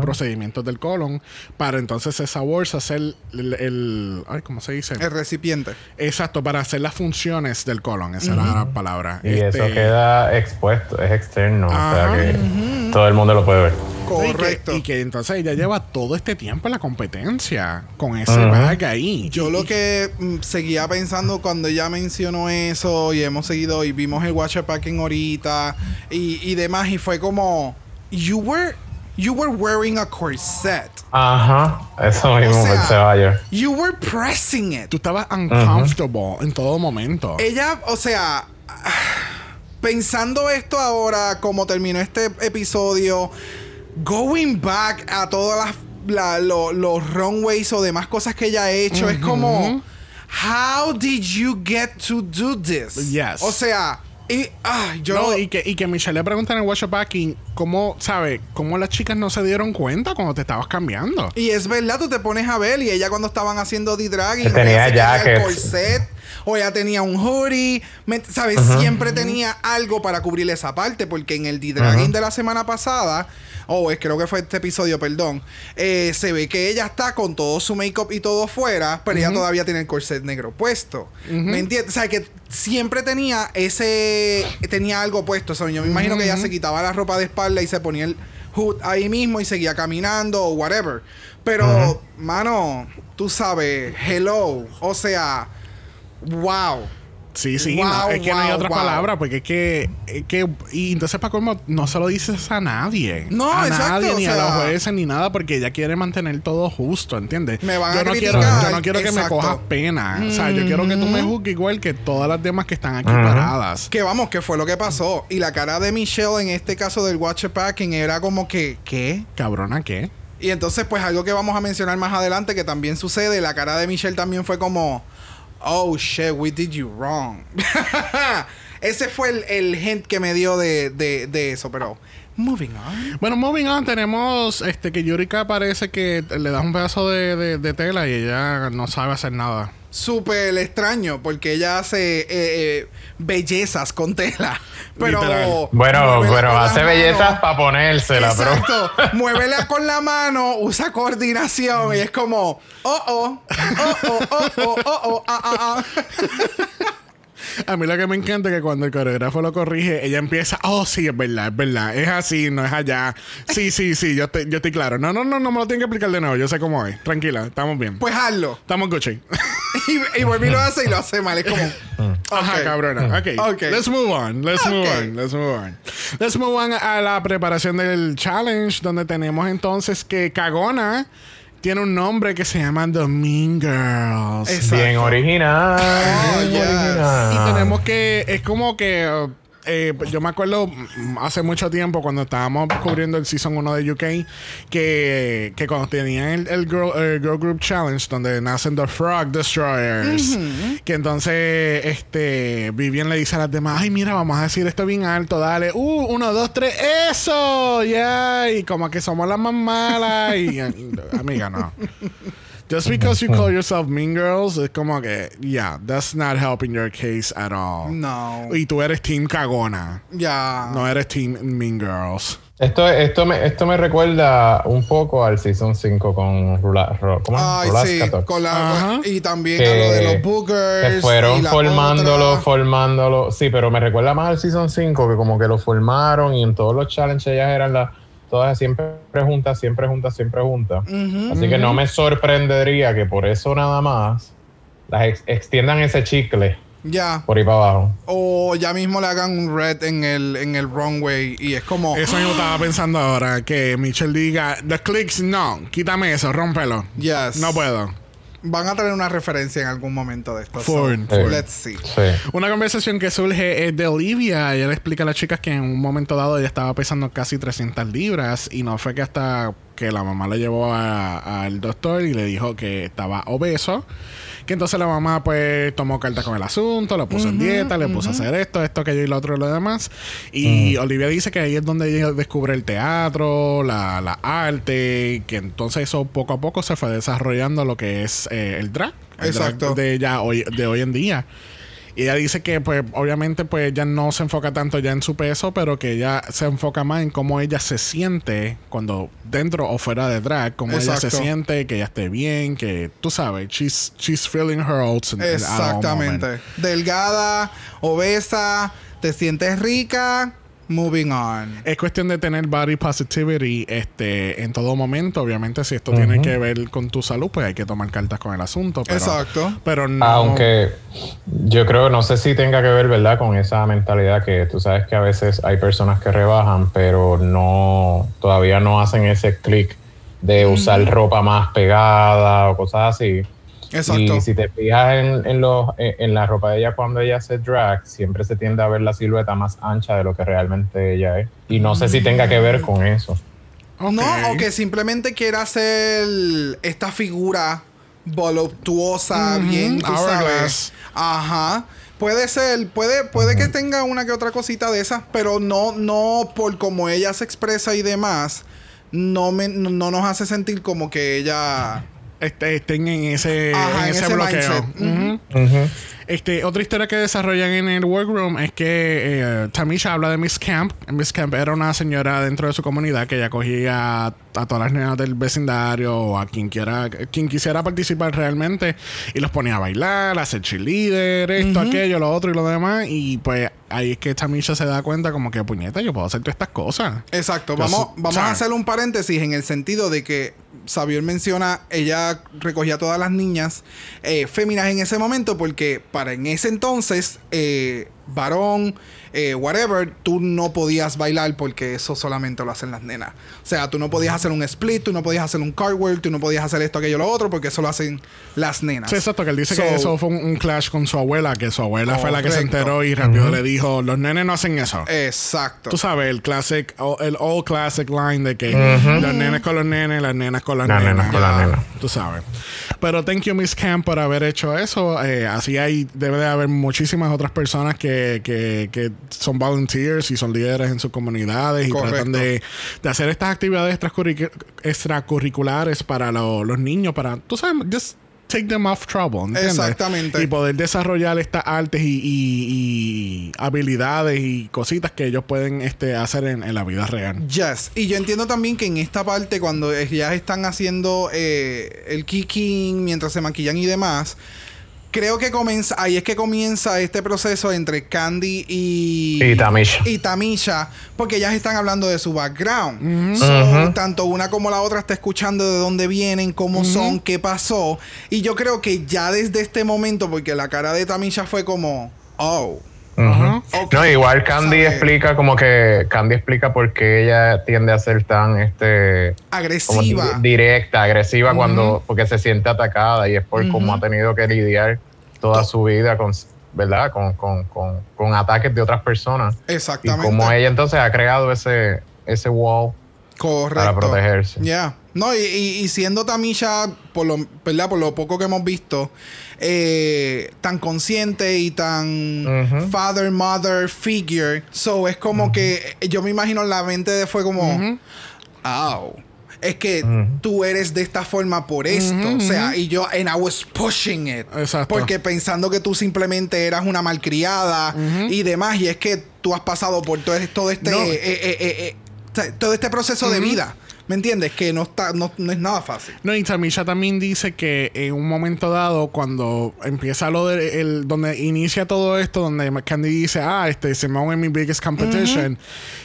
procedimientos del colon para entonces esa bolsa hacer el, el- ay, ¿cómo se dice? El recipiente. Exacto, para hacer las funciones del colon, esa era la palabra. Y Este, eso queda expuesto, es externo, Ajá. o sea que todo el mundo lo puede ver. y que- Correcto. Y que, entonces ella lleva todo este tiempo en la competencia con ese bag ahí. Yo Y- lo que mm, seguía pensando cuando ella mencionó eso y hemos seguido y vimos el Watcher Packing ahorita y, y demás y fue como you were you were wearing a corset. Ajá, eso mismo sea, pensé ayer. You were pressing it. Tú estabas uncomfortable en todo momento. Ella, o sea, pensando esto ahora, como terminó este episodio, going back a todas las la- lo- los runways o demás cosas que ella ha hecho, es como, how did you get to do this? Yes. O sea, y, ah, yo No, y, que, y que Michelle le pregunta en el Watch Packing cómo, ¿sabe? ¿Cómo las chicas no se dieron cuenta cuando te estabas cambiando? Y es verdad, tú te pones a ver y ella cuando estaban haciendo D-Drag y tenía tenía el corset o ella tenía un hoodie, me- ¿sabes? Siempre tenía algo para cubrir esa parte porque en el D-Dragging de la semana pasada, o es creo que fue este episodio, perdón, eh, se ve que ella está con todo su make-up y todo fuera, pero ella todavía tiene el corset negro puesto. ¿Me entiendes? O sea, que siempre tenía ese, tenía algo puesto. O sea, yo me imagino que ella se quitaba la ropa de espalda y se ponía el hood ahí mismo y seguía caminando o whatever. Pero, mano, tú sabes, hello. O sea, wow. Sí, sí, Wow, no, es que no hay otra wow. palabra, porque es que, es que y entonces para colmo no se lo dices a nadie. No, a exacto, nadie, ni a los jueces, ni nada, porque ella quiere mantener todo justo, ¿entiendes? Me van yo a no quiero, yo no quiero que me cojas pena. O sea, yo quiero que tú me juzgues igual que todas las demás que están aquí paradas. Que vamos, que fue lo que pasó. Y la cara de Michelle en este caso del Watcher Packing era como que, ¿qué? Cabrona, ¿qué? Y entonces, pues algo que vamos a mencionar más adelante que también sucede, la cara de Michelle también fue como, oh shit, we did you wrong. Ese fue el, el hint que me dio de, de, de eso, pero moving on. Bueno, moving on, tenemos este que Yurika parece que le das un pedazo de- de tela y ella no sabe hacer nada. Súper extraño porque ella hace eh, eh, bellezas con tela. Pero. Literal. Bueno, la hace mano. bellezas para ponérsela, pero. Exacto. Muévela con la mano, usa coordinación y es como, oh, oh, oh, oh, oh, oh, oh, oh, ah, ah, ah. A mí lo que me encanta es que cuando el coreógrafo lo corrige, ella empieza, oh, sí, es verdad, es verdad, es así, no es allá. Sí, sí, sí, yo, te- yo estoy claro. No, no, no, no me lo tienen que explicar de nuevo, yo sé cómo es. Tranquila, estamos bien. Pues hazlo. Estamos Gucci. y, y vuelve y lo hace y lo hace mal. Es como. Ajá, Ok. cabrona. Okay. Ok. Let's move on. Let's move on. Let's move on. Let's move on a la preparación del challenge, donde tenemos entonces que Cagona tiene un nombre que se llama The Mean Girls. Exacto. Bien original. Oh, bien yes. original. Y tenemos que. Es como que. Eh, yo me acuerdo hace mucho tiempo cuando estábamos cubriendo el Season 1 de UK que, que cuando tenían el, el girl, el Girl Group Challenge donde nacen The Frog Destroyers que entonces este Vivian le dice a las demás ay mira vamos a decir esto bien alto dale uh uno dos tres eso ya y como que somos las más malas y amiga no Just because you call yourself mean girls, es como que, yeah, that's not helping your case at all. No. Y tú eres team cagona, Ya. no eres team mean girls. Esto, esto, me, esto me recuerda un poco al Season 5 con Rula, Ro- ¿cómo? Ay, Rulas sí. Con la, y también Que- a lo de los boogers. Que y fueron la formándolo, otra. formándolo. Sí, pero me recuerda más al Season 5, que como que lo formaron y en todos los challenges ellas eran las todas siempre juntas, siempre juntas, siempre juntas. Así que no me sorprendería que por eso nada más las ex- extiendan ese chicle Ya. por ahí para abajo. O ya mismo le hagan un red en el, en el runway. Y es como. Eso yo estaba pensando ahora, que Michelle diga, the clicks, no, quítame eso, rómpelo. Yes. No puedo. Van a tener una referencia en algún momento de esto. so. Let's see. Sí. Una conversación que surge es de Olivia. Ella le explica a las chicas que en un momento dado ella estaba pesando casi 300 libras y no fue que hasta que la mamá le llevó al doctor y le dijo que estaba obeso. Que entonces la mamá pues tomó carta con el asunto, lo puso en dieta, le puso a hacer esto, esto, aquello y lo otro y lo demás. Y Olivia dice que ahí es donde ella descubre el teatro, la, la arte, que entonces eso poco a poco se fue desarrollando lo que es eh, el drag. El drag Exacto. de ella hoy, de hoy en día. Y ella dice que, pues, obviamente, pues ella no se enfoca tanto ya en su peso, pero que ella se enfoca más en cómo ella se siente cuando dentro o fuera de drag, cómo ella se siente, que ella esté bien, que tú sabes, she's, she's feeling her oats. Exactamente. Delgada, obesa, te sientes rica, moving on. Es cuestión de tener body positivity este, en todo momento. Obviamente, si esto tiene que ver con tu salud, pues hay que tomar cartas con el asunto. Pero, Exacto. Pero no. Aunque yo creo, no sé si tenga que ver, ¿verdad? Con esa mentalidad que tú sabes que a veces hay personas que rebajan, pero no, todavía no hacen ese clic de usar ropa más pegada o cosas así. Exacto. Y si te fijas en, en, los, en, en la ropa de ella cuando ella hace drag, siempre se tiende a ver la silueta más ancha de lo que realmente ella es. Y no sé si tenga que ver con eso. Ok. No, o que simplemente quiera hacer esta figura voluptuosa, bien, tú sabes. Ajá. Puede ser, puede, puede que tenga una que otra cosita de esas, pero no, no por como ella se expresa y demás, no, me, no, no nos hace sentir como que ella... Este- estén en ese, Ajá, en ese, ese bloqueo. Este, otra historia que desarrollan en el workroom es que eh, Tamisha habla de Miss Camp. Miss Camp era una señora dentro de su comunidad que ella cogía a, a todas las nenas del vecindario o a quien quiera, quien quisiera participar realmente y los ponía a bailar, a hacer cheerleader, esto, aquello, lo otro y lo demás. Y pues ahí es que Tamisha se da cuenta como que puñeta, yo puedo hacer todas estas cosas. Exacto, Yo vamos, vamos a hacer un paréntesis en el sentido de que Xavier menciona, ella recogía a todas las niñas eh, féminas en ese momento porque para en ese entonces, eh, varón, eh, whatever, tú no podías bailar porque eso solamente lo hacen las nenas. O sea, tú no podías hacer un split, tú no podías hacer un cartwheel, tú no podías hacer esto, aquello, lo otro porque eso lo hacen las nenas. Sí, exacto, que él dice So- que eso fue un, un clash con su abuela, que su abuela fue la que se enteró y rápido le dijo, los nenes no hacen eso. Exacto. Tú sabes, el classic, o- el old classic line de que los nenes con los nenes, las nenas con las Las nenas. con las Ya, nenas. Tú sabes. Pero thank you, Miss Camp, por haber hecho eso. Eh, así hay, debe de haber muchísimas otras personas que, que, que son volunteers y son líderes en sus comunidades y Correcto. tratan de, de hacer estas actividades extracurricu- extracurriculares para lo- los niños, para, tú sabes, just take them off trouble. ¿entiendes? Exactamente. Y poder desarrollar estas artes y, y- y habilidades y cositas que ellos pueden este, hacer en, en la vida real. Yes. Y yo entiendo también que en esta parte, cuando ellas están haciendo eh, el kicking mientras se maquillan y demás, creo que comienza, ahí es que comienza este proceso entre Candy y, Y Tamisha. y Tamisha, porque ellas están hablando de su background. So, Tanto una como la otra está escuchando de dónde vienen, cómo son, qué pasó. Y yo creo que ya desde este momento, porque la cara de Tamisha fue como, oh. No, igual Candy Sabe. explica como que Candy explica por qué ella tiende a ser tan este como Agresiva. di- directa, agresiva cuando porque se siente atacada y es por cómo ha tenido que lidiar toda su vida con verdad con, con, con, con ataques de otras personas y Exactamente. cómo ella entonces ha creado ese ese wall Correcto. para protegerse. Ya. No, y, y- siendo Tamisha, por lo, ¿verdad? por lo poco que hemos visto, eh, tan consciente y tan father, mother figure. So es como que yo me imagino en la mente de fue como, "Ow, Es que tú eres de esta forma por esto. O sea, y yo, and I was pushing it. Exacto. Porque pensando que tú simplemente eras una malcriada y demás. Y es que tú has pasado por todo, todo este. No. eh, eh, eh, eh, todo este proceso de vida. ¿Me entiendes? Que no está, no, no es nada fácil. No, y Tamisha también dice que en un momento dado, cuando empieza lo de el, donde inicia todo esto, donde Candy dice, ah, este Simone es mi biggest competition,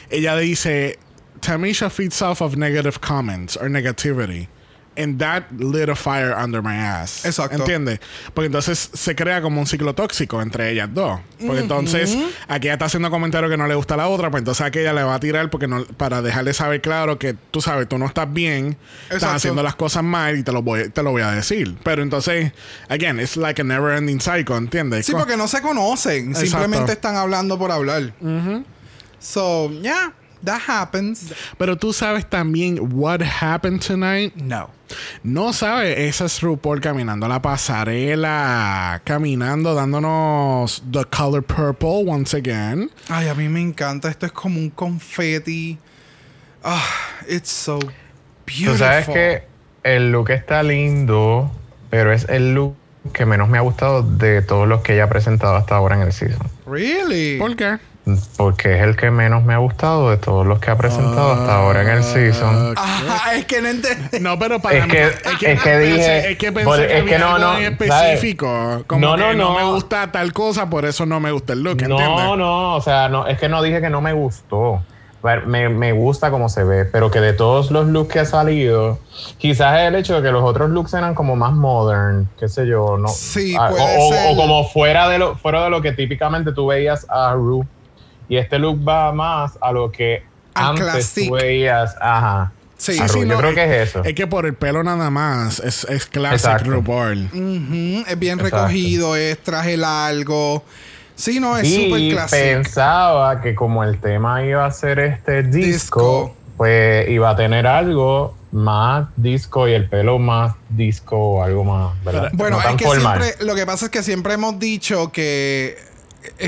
ella dice, Tamisha feeds off of negative comments or negativity. And that lit a fire under my ass. Exacto. ¿Entiendes? Porque entonces se crea como un ciclo tóxico entre ellas dos. Porque entonces aquella está haciendo comentarios que no le gusta a la otra, pues entonces aquella le va a tirar porque no, para dejarle saber claro que tú sabes, tú no estás bien, estás Exacto. haciendo las cosas mal y te lo voy, te lo voy a decir. Pero entonces, again, it's like a never ending cycle, ¿entiendes? Sí, porque no se conocen. Exacto. Simplemente están hablando por hablar. So, yeah, that happens. Pero tú sabes también what happened tonight. No. No sabes, esa es RuPaul caminando la pasarela, caminando, dándonos the color purple once again. Ay, a mí me encanta. Esto es como un confeti. Ah, it's so beautiful. Tú sabes que el look está lindo, pero es el look que menos me ha gustado de todos los que ella ha presentado hasta ahora en el season. Really? ¿Por qué? Porque es el que menos me ha gustado de todos los que ha presentado hasta ahora en el season. Ajá, es que no entendí. No, pero para Es que- es que dije- es que pensé por- que es que no, no, específico. Como No, que no, no, no. me gusta tal cosa, por eso no me gusta el look, ¿entiendes? No, no, o sea, no, es que no dije que no me gustó. Ver, Me, me gusta cómo se ve, pero que de todos los looks que ha salido, quizás es el hecho de que los otros looks eran como más modern, qué sé yo, no. Sí, Ah, puede o, o- ser. o como fuera de lo fuera de lo que típicamente tú veías a Ru. Y este look va más a lo que Al antes classic. tú veías, ajá. Sí, sí, yo no, creo que es eso. Es que por el pelo nada más, es, es classic Exacto. RuPaul. Ujú, Es bien Exacto. recogido, es traje largo. Sí, no, es súper y clásico. pensaba que como el tema iba a ser este disco, Disco. pues iba a tener algo más disco y el pelo más disco o algo más, ¿verdad? Bueno, No es que formal. siempre, lo que pasa es que siempre hemos dicho que eh,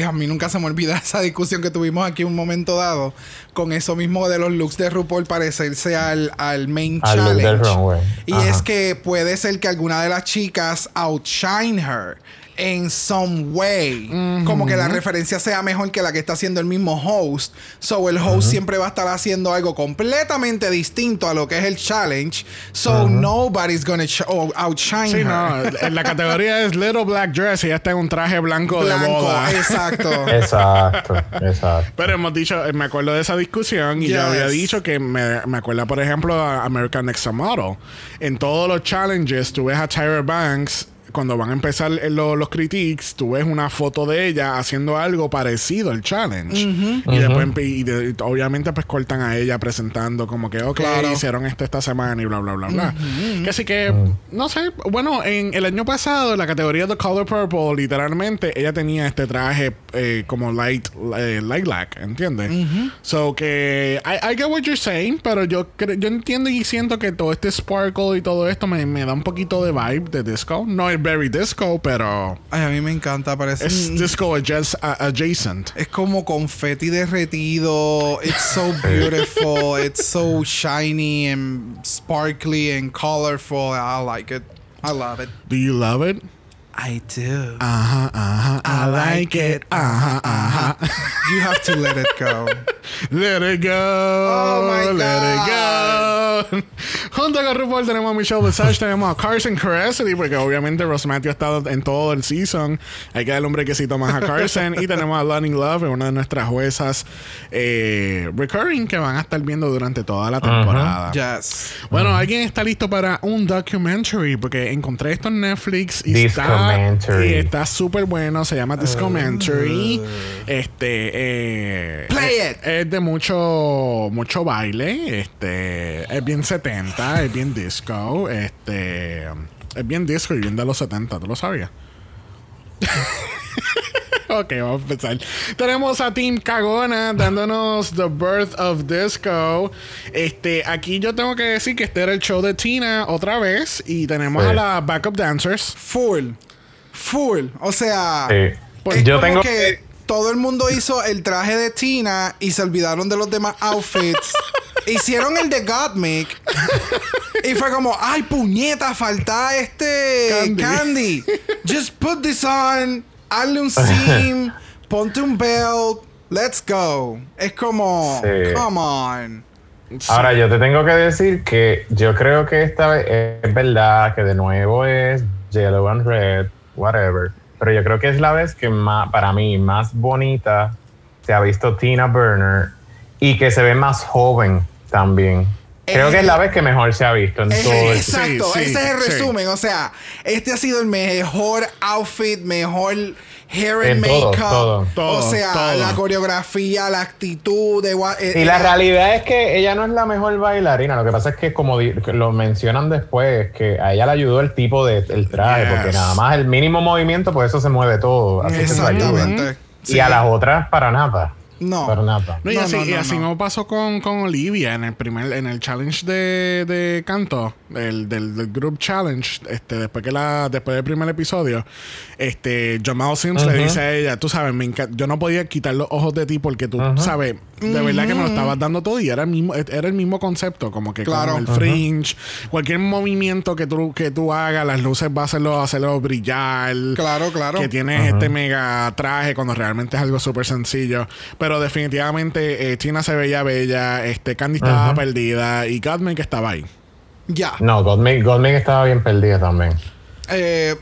a mí nunca se me olvida esa discusión que tuvimos aquí un momento dado con eso mismo de los looks de RuPaul parecerse al, al main Al look challenge. del runway. Y Ajá. es que puede ser que alguna de las chicas outshine her en some way. Como que la referencia sea mejor que la que está haciendo el mismo host. So el host siempre va a estar haciendo algo completamente distinto a lo que es el challenge. So nobody's gonna sh- outshine Sí, her. no, en la categoría es Little Black Dress y ella está en un traje blanco, de boda. exacto. Exacto, exacto. Pero hemos dicho, eh, me acuerdo de esa discusión y yo había dicho que me, me acuerda, por ejemplo, a American Next Model. En todos los challenges, tú ves a Tyra Banks, cuando van a empezar eh, lo- los critiques, tú ves una foto de ella haciendo algo parecido al challenge. Y después, empe- y de- obviamente, pues cortan a ella presentando como que, ok, Claro. hicieron esto esta semana y bla, bla, bla, bla. Que así que, no sé, bueno, en el año pasado, en la categoría de Color Purple, literalmente, ella tenía este traje eh, como light, eh, light black, ¿entiendes? So que, I, I get what you're saying, pero yo, yo entiendo y siento que todo este sparkle y todo esto me, me da un poquito de vibe de disco. No es very disco, pero Ay, a mí me encanta, parece. es un- disco adjacent. adjacent. Es como confeti derretido. It's so beautiful. It's so shiny and sparkly and colorful. I like it. I love it. Do you love it? I do. Ajá, ajá, I, like it. Ajá, ajá. You have to let it go. Let it go. Oh, my let it go. Junto con RuPaul tenemos a Michelle Visage, tenemos a Carson Cassidy, porque obviamente Matthew ha estado en todo el season. Hay que darle un brequecito más a Carson. y tenemos a Lonnie Love, una de nuestras juezas eh, recurring que van a estar viendo durante toda la temporada. Yes. Bueno, ¿alguien está listo para un documentary? Porque encontré esto en Netflix y está Discomentary. y está súper bueno. Se llama Discomentary. este eh, Play es, it. es de mucho mucho baile. Este es bien 70, es bien disco. Este es bien disco y bien de los 70. ¿Tú lo sabías? Ok, vamos a empezar. Tenemos a Team Cagona dándonos The Birth of Disco. Este, aquí yo tengo que decir que este era el show de Tina otra vez. Y tenemos Sí. a las backup dancers. Full. Full. O sea. Sí. Yo tengo que todo el mundo hizo el traje de Tina y se olvidaron de los demás outfits. Hicieron el de Gottmik y fue como, ay puñeta, falta este Candy. candy. Just put this on, hazle un seam, ponte un belt, let's go. Es como, Sí. come on. Ahora, yo te tengo que decir que yo creo que esta vez es verdad que de nuevo es yellow and red, whatever. Pero yo creo que es la vez que más, para mí más bonita se ha visto Tina Burner y que se ve más joven también. Creo que es la vez que mejor se ha visto en Es- todo el exacto, Sí, sí, ese es el sí. resumen. O sea, este ha sido el mejor outfit, mejor hair and En todo, makeup. todo. Todo, o sea, todo. la coreografía, la actitud. De, eh, Y la eh, realidad es que ella no es la mejor bailarina. Lo que pasa es que, como lo mencionan después, que a ella le ayudó el tipo de el traje, Yes. porque nada más el mínimo movimiento, pues eso se mueve todo. Así. Exactamente. Y a las otras, para nada. No. Para nada. No, y así, no, y así no. me pasó con, con Olivia en el primer, en el challenge de, de canto, del, del, del group challenge, este, después que la, después del primer episodio, este, Jamal Sims le dice a ella, tú sabes, me yo no podía quitar los ojos de ti porque tú sabes, de verdad que me lo estabas dando todo y era el mismo, era el mismo concepto, como que Claro. con el fringe, cualquier movimiento que tú, que tú hagas, las luces va a hacerlo, hacerlo brillar. Claro, claro. Que tienes este mega traje cuando realmente es algo súper sencillo. Pero definitivamente eh, Tina se veía bella, este Candy estaba perdida y Godman que estaba ahí. Ya. No, Goldming, Goldming estaba bien perdida también. Eh,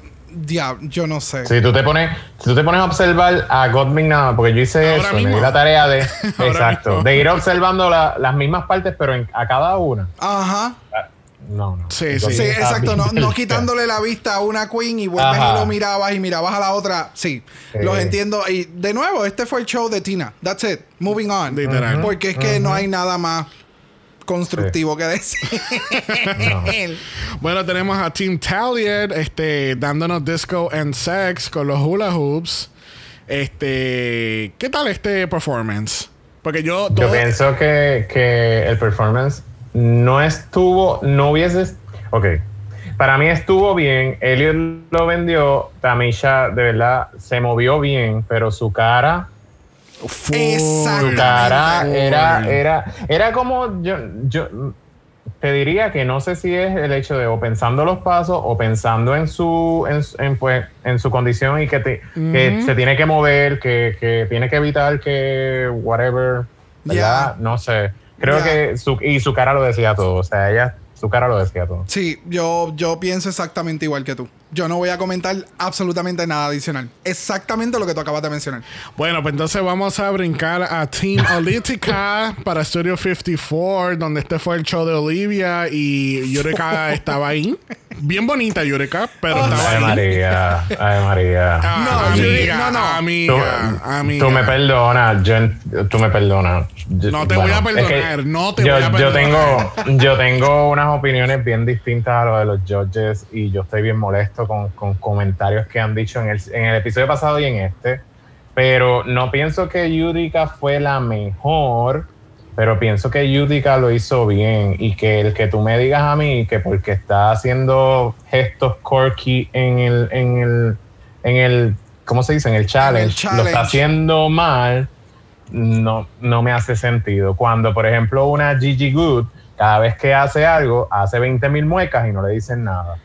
ya, yo no sé. Si tú te pones, si tú te pones a observar a Goldming nada, porque yo hice Ahora eso, me di la tarea de, exacto, mismo. de ir observando la- las mismas partes, pero en- a cada una. Ajá. No, no. Sí, Sí, exacto. No, quitándole la vista a una queen y vuelves Ajá. y lo mirabas y mirabas a la otra. Sí, Sí. los entiendo. Y de nuevo, este fue el show de Tina. That's it. Moving on. Literal. Porque es que no hay nada más constructivo que decir. Bueno, tenemos a Team Taliad este, dándonos disco and sex con los hula hoops. Este, ¿qué tal este performance? Porque yo, Yo pienso que, que el performance no estuvo, no hubiese. Ok. Para mí estuvo bien. Elliot lo vendió. Tamisha, de verdad, se movió bien, pero su cara. Su cara era, era, era como. Yo, yo te diría que no sé si es el hecho de o pensando los pasos o pensando en su, en, su- en, pues, en su condición y que, te- que se tiene que mover, que, que tiene que evitar que whatever. ¿verdad? Ya. No sé. Creo que su, y su cara lo decía todo. O sea, ella, su cara lo decía todo. Sí, yo, yo pienso exactamente igual que tú. Yo no voy a comentar absolutamente nada adicional. Exactamente lo que tú acabas de mencionar. Bueno, pues entonces vamos a brincar a Team Olítica para Studio 54, donde este fue el show de Olivia y Yureka estaba ahí. Bien bonita Yureka, pero estaba Ay, ahí. María. Ay, María. Ah, No, amiga, no, no. Tú, amiga, amiga. tú me perdonas, yo tú me perdonas. Yo- No te voy a es que perdonar, no te yo, voy a Yo perdonar. tengo, yo tengo unas opiniones bien distintas a lo de los judges y yo estoy bien molesto con, con comentarios que han dicho en el, en el episodio pasado y en este. Pero no pienso que Yudica fue la mejor, pero pienso que Yudica lo hizo bien y que el que tú me digas a mí que porque está haciendo gestos quirky en el, en el, en el, ¿cómo se dice? En el challenge, lo challenge. está haciendo mal, no, no me hace sentido. Cuando, por ejemplo, una Gigi Good, cada vez que hace algo, hace 20 mil muecas y no le dicen nada.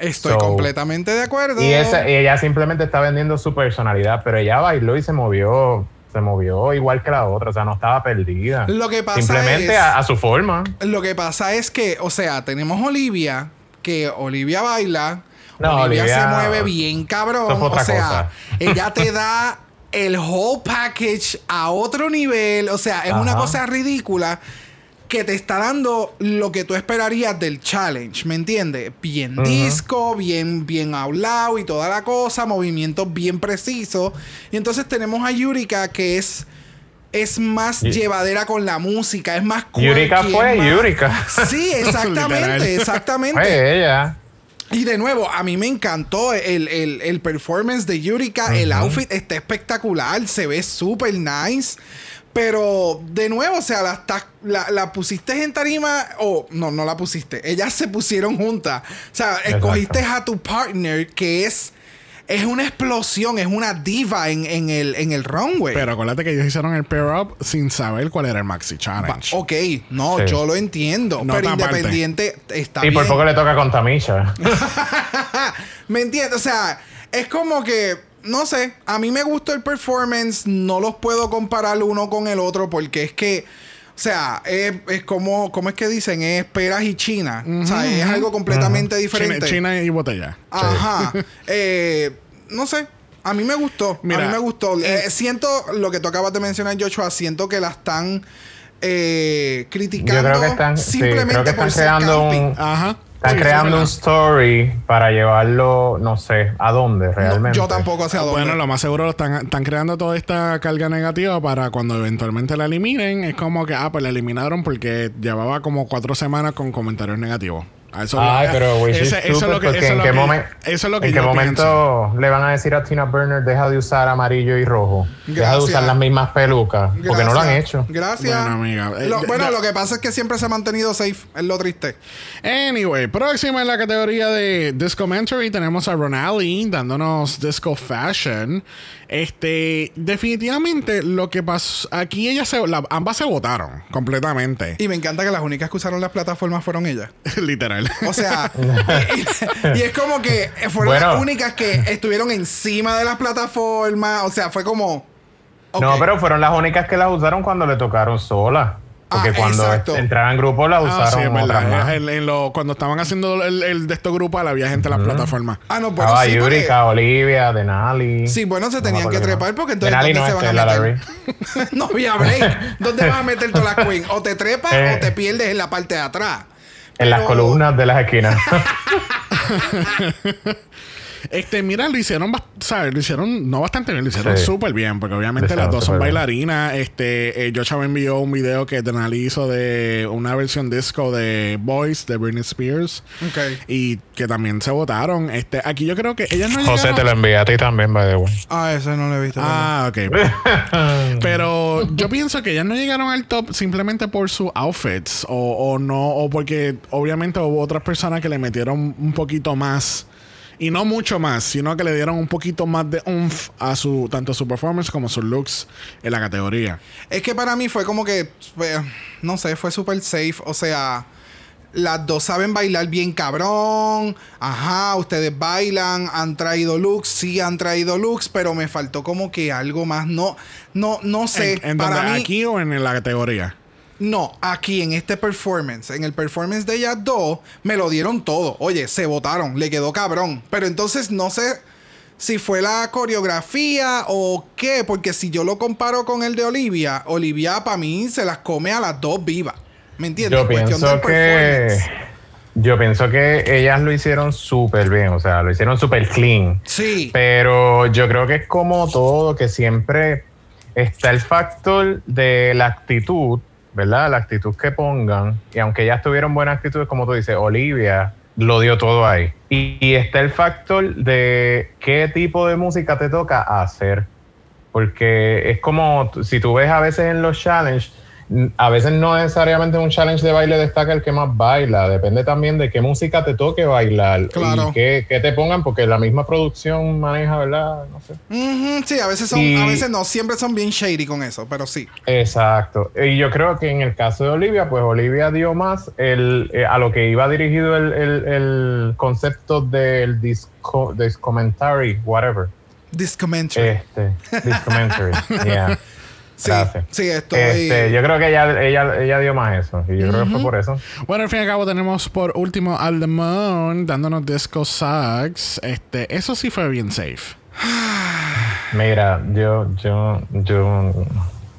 Estoy So- completamente de acuerdo. Y, esa, y ella simplemente está vendiendo su personalidad, pero ella bailó y se movió se movió igual que la otra, o sea, no estaba perdida. Lo que pasa Simplemente es- a, a su forma. Lo que pasa es que, o sea, tenemos Olivia, que Olivia baila, No, Olivia, se Olivia- mueve bien cabrón. O sea, cosa. ella te da el whole package a otro nivel. O sea, es una cosa ridícula que te está dando lo que tú esperarías del challenge, ¿me entiendes? Bien disco, bien, bien hablado y toda la cosa, movimientos bien precisos. Y entonces tenemos a Yurika que es, es más Y- llevadera con la música, es más Yurika quirky, fue es más- Yurika. Sí, exactamente, exactamente. Fue ella. Y de nuevo, a mí me encantó el, el- el performance de Yurika. El outfit está espectacular, se ve súper nice. Pero de nuevo, o sea, la, estás- la, la pusiste en tarima o no, no la pusiste. Ellas se pusieron juntas. O sea, escogiste a tu partner que es, es una explosión, es una diva en, en el, en el runway. Pero acuérdate que ellos hicieron el pair up sin saber cuál era el Maxi Challenge. ok, no, Sí. yo lo entiendo. No pero independiente está Y bien. por poco le toca con Tamisha. ¿Me entiendes? O sea, es como que, no sé, a mí me gustó el performance, no los puedo comparar uno con el otro porque es que, o sea, es, es como, ¿cómo es que dicen? Es peras y China. o sea, es algo completamente China, diferente. China y botella. Ajá. Eh, no sé. A mí me gustó. a mí me gustó. eh, Eh, siento lo que tú acabas de mencionar, Joshua. Siento que la están eh, criticando Yo creo que están, sí, simplemente creo que por están ser camping. un, Ajá. Están creando es un story para llevarlo, no sé, a dónde No, realmente. yo tampoco sé a dónde. Bueno, lo más seguro lo están, están creando toda esta carga negativa para cuando eventualmente la eliminen. Es como que, ah, pues la eliminaron porque llevaba como cuatro semanas con comentarios negativos. A Eso, Ay, pero ese- eso es lo que, porque eso es en lo qué que- momen- eso es lo que ¿En yo qué momento pienso. le van a decir a Tina Burner deja de usar amarillo y rojo? Deja Gracias. de usar las mismas pelucas. Porque no lo han hecho. Gracias. Bueno, amiga, eh, Lo- bueno, ya- lo que pasa es que siempre se ha mantenido safe. Es lo triste. Anyway, próxima en la categoría de Discomentary tenemos a Ronali dándonos Disco Fashion. Este, definitivamente lo que pasó aquí ellas se, la- ambas se votaron completamente. Y me encanta que las únicas que usaron las plataformas fueron ellas. Literal. O sea, y, y es como que fueron Bueno. las únicas que estuvieron encima de las plataformas. O sea, fue como. No, pero fueron las únicas que las usaron cuando le tocaron sola. Porque Ah, cuando exacto. entraban en grupo las Ah, usaron sí, es otras verdad. más. En- en lo- cuando estaban haciendo el, el de estos grupos, había gente en las plataformas. Ah, no, bueno, Estaba sí, porque- Yurika, Olivia, Denali. Sí, bueno, se No tenían que trepar porque entonces Denali ¿dónde no, se van a la meter? no había break. ¿Dónde vas a meter todas las queens? O te trepas Eh. o te pierdes en la parte de atrás. En las columnas de las esquinas. Este, mira, lo hicieron, ¿sabes? Lo hicieron no bastante bien, lo hicieron Sí. súper bien, porque obviamente las dos son bien. bailarinas. Este, eh, Joshua me envió un video que Denali hizo de una versión disco de Boys de Britney Spears. Ok. Y que también se votaron. Este, aquí yo creo que ellas no José llegaron- te lo envié a ti también, by the way. Ah, eso no lo he visto. Ah, ok. Pero yo pienso que ellas no llegaron al top simplemente por sus outfits o, o no, o porque obviamente hubo otras personas que le metieron un poquito más y no mucho más, sino que le dieron un poquito más de umf a su tanto su performance como sus looks en la categoría. Es que para mí fue como que, pues, no sé, fue súper safe. O sea, las dos saben bailar bien cabrón. Ajá, ustedes bailan, han traído looks, sí han traído looks, pero me faltó como que algo más. No, no, no sé. ¿En, en para dónde? mí, aquí o en la categoría? No, aquí en este performance, en el performance de ellas dos, me lo dieron todo. Oye, se votaron, le quedó cabrón. Pero entonces no sé si fue la coreografía o qué, porque si yo lo comparo con el de Olivia, Olivia para mí se las come a las dos vivas. ¿Me entiendes? Yo cuestión pienso que. Yo pienso que ellas lo hicieron súper bien, o sea, lo hicieron súper clean. Sí. Pero yo creo que es como todo, que siempre está el factor de la actitud, ¿verdad? La actitud que pongan. Y aunque ellas tuvieron buena actitud, como tú dices, Olivia lo dio todo ahí. Y, y está el factor de qué tipo de música te toca hacer. Porque es como si tú ves a veces en los challenges, a veces no necesariamente un challenge de baile destaca el que más baila, depende también de qué música te toque bailar Claro. y qué, qué te pongan, porque la misma producción maneja, ¿verdad? No sé. Sí, a veces son, Y- a veces no, siempre son bien shady con eso, pero sí. Exacto. Y yo creo que en el caso de Olivia, pues Olivia dio más el, eh, a lo que iba dirigido el, el- el concepto del disco, discommentary, whatever. This commentary. Este, discommentary, yeah. Sí, Gracias. sí, estoy. Este, yo creo que ella, ella, ella dio más eso. Y yo creo que fue por eso. Bueno, al fin y al cabo tenemos por último al The Moon dándonos disco sax. Este, eso sí fue bien safe. Mira, yo, yo, yo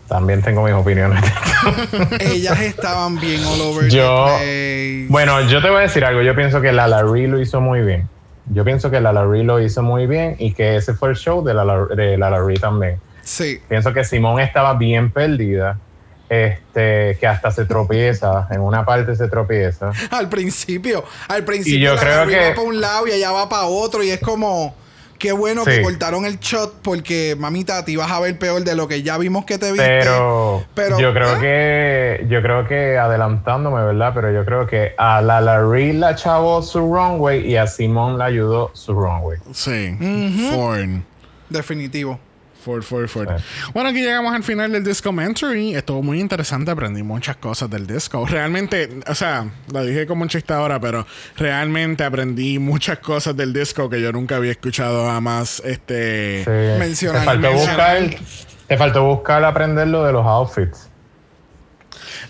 también tengo mis opiniones. Ellas estaban bien all over Yo, the place. bueno, yo te voy a decir algo. Yo pienso que la Larry lo hizo muy bien. Yo pienso que la Larry lo hizo muy bien y que ese fue el show de la, de la Larry también. Sí. Pienso que Simón estaba bien perdida. Este, que hasta se tropieza, en una parte se tropieza. Al principio, al principio yo la creo que- va para un lado y ella va para otro y es como qué bueno que cortaron el shot porque mamita te ibas a ver peor de lo que ya vimos que te viste. Pero, Pero, yo creo ¿eh? que yo creo que adelantándome, ¿verdad? Pero yo creo que a la Larry la chavó su runway y a Simón la ayudó su runway. Sí. Ford. Definitivo. Ford, Ford, Ford. Sí. Bueno, aquí llegamos al final del disco Mentoring. Estuvo muy interesante, aprendí muchas cosas del disco. Realmente, o sea, lo dije como un chiste ahora, pero realmente aprendí muchas cosas del disco que yo nunca había escuchado jamás. Este. Sí. Mencionar, Te faltó mencionar. buscar, te faltó buscar aprender lo de los outfits.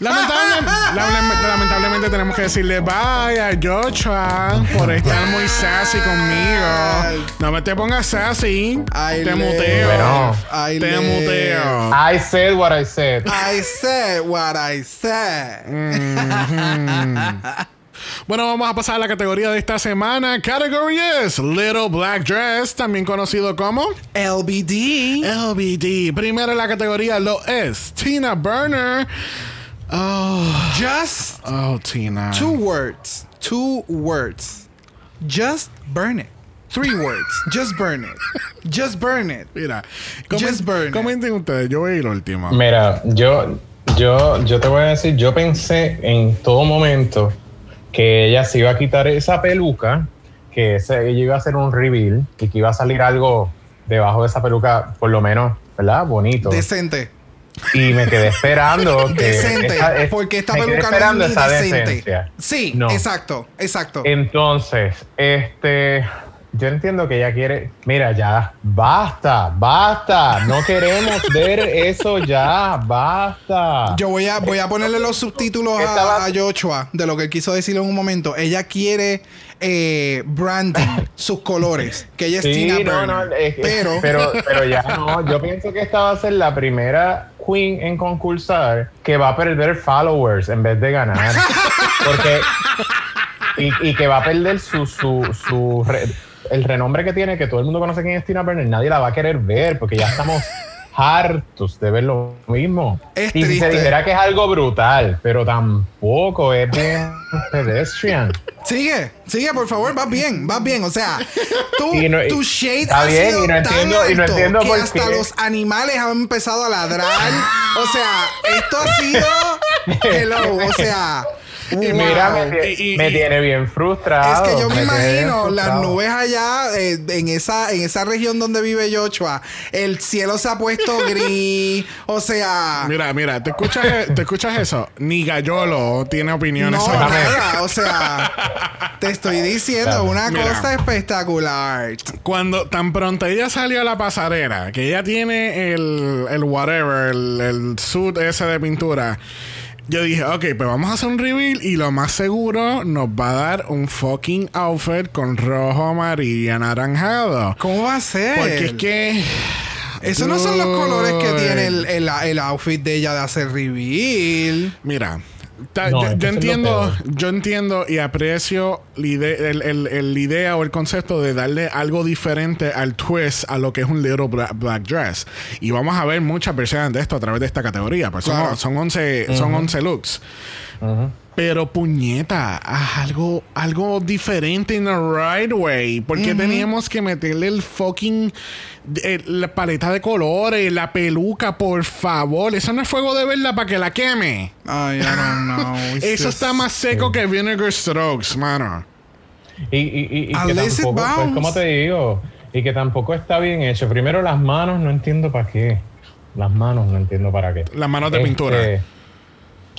Lamentable- lamentablemente, lamentablemente tenemos que decirle bye a Joshua por estar muy sassy conmigo. No me te pongas sassy. Te muteo. Bueno. Ay, te Leo. muteo. I said what I said. I said what I said. Bueno, vamos a pasar a la categoría de esta semana. Category es Little Black Dress, también conocido como LBD. LBD. Primero en la categoría lo es Tina Burner. Oh, Just oh Tina. two words. Two words. Just burn it. Three words. Just burn it. Just burn it. Mira, Just burn it. comenten ustedes, yo voy a ir último. Mira, yo, yo, yo te voy a decir, yo pensé en todo momento que ella se iba a quitar esa peluca, que ese- ella iba a hacer un reveal y que iba a salir algo debajo de esa peluca, por lo menos, ¿verdad? Bonito. Decente. Y me quedé esperando que Decente. esa- es- porque esta me quedé esperando esa decente. decencia. Sí, No. exacto. Exacto. Entonces, este, yo entiendo que ella quiere, mira, ya, basta, basta, no queremos ver eso ya, basta. Yo voy a, voy a ponerle los subtítulos ¿Qué a, estaba- a Joshua de lo que él quiso decir en un momento. Ella quiere eh, branding, sus colores, que ella es Sí, Tina no, Burner. no, es que- pero, pero, pero ya no, yo pienso que esta va a ser la primera queen en concursar que va a perder followers en vez de ganar. Porque, y, y que va a perder su, su, su re- el renombre que tiene, que todo el mundo conoce quién es Tina Burner, nadie la va a querer ver porque ya estamos hartos de ver lo mismo. Es y si se dijera que es algo brutal, pero tampoco es bien pedestrian. sigue, sigue, por favor, vas bien, vas bien. O sea, tú, Y no- y- tu shade está ha bien, sido y no tan entiendo- y no alto entiendo que por hasta qué. los animales han empezado a ladrar. O sea, esto ha sido hello, o sea. Y wow. mira, me, tie- Y- y- me y- tiene bien frustrado. Es que yo me, imagino las nubes allá eh, en esa en esa región donde vive Joshua. El cielo se ha puesto gris. O sea, Mira, mira, ¿te escuchas, ¿te escuchas eso? Ni Gallolo tiene opiniones no sobre nada. O sea, te estoy diciendo Dame. una Mira. cosa espectacular. Cuando tan pronto ella salió a la pasarela, que ella tiene el, el whatever, el, el suit ese de pintura, yo dije, ok, pues vamos a hacer un reveal y lo más seguro nos va a dar un fucking outfit con rojo, amarillo, anaranjado. ¿Cómo va a ser? Porque es que... Esos no son los colores que tiene el, el- el outfit de ella de hacer reveal. Mira, ta- No, yo, yo entiendo, yo entiendo y aprecio la ide- el, el- el idea o el concepto de darle algo diferente al twist a lo que es un little black, black dress. Y vamos a ver muchas versiones de esto a través de esta categoría. Pues son- Claro. son, 11, son 11 looks. Pero puñeta, algo, algo diferente in the right way. Porque teníamos que meterle el fucking eh, la paleta de colores, la peluca, por favor. Eso no es fuego de verla para que la queme. Ay, I don't know. Eso just- está más seco que Vinegar Strokes, mano. Y, y, y, y que tampoco, pues, bounce. ¿cómo te digo? Y que tampoco está bien hecho. Primero, las manos no entiendo para qué. Las manos no entiendo para qué. Las manos de Este, pintura.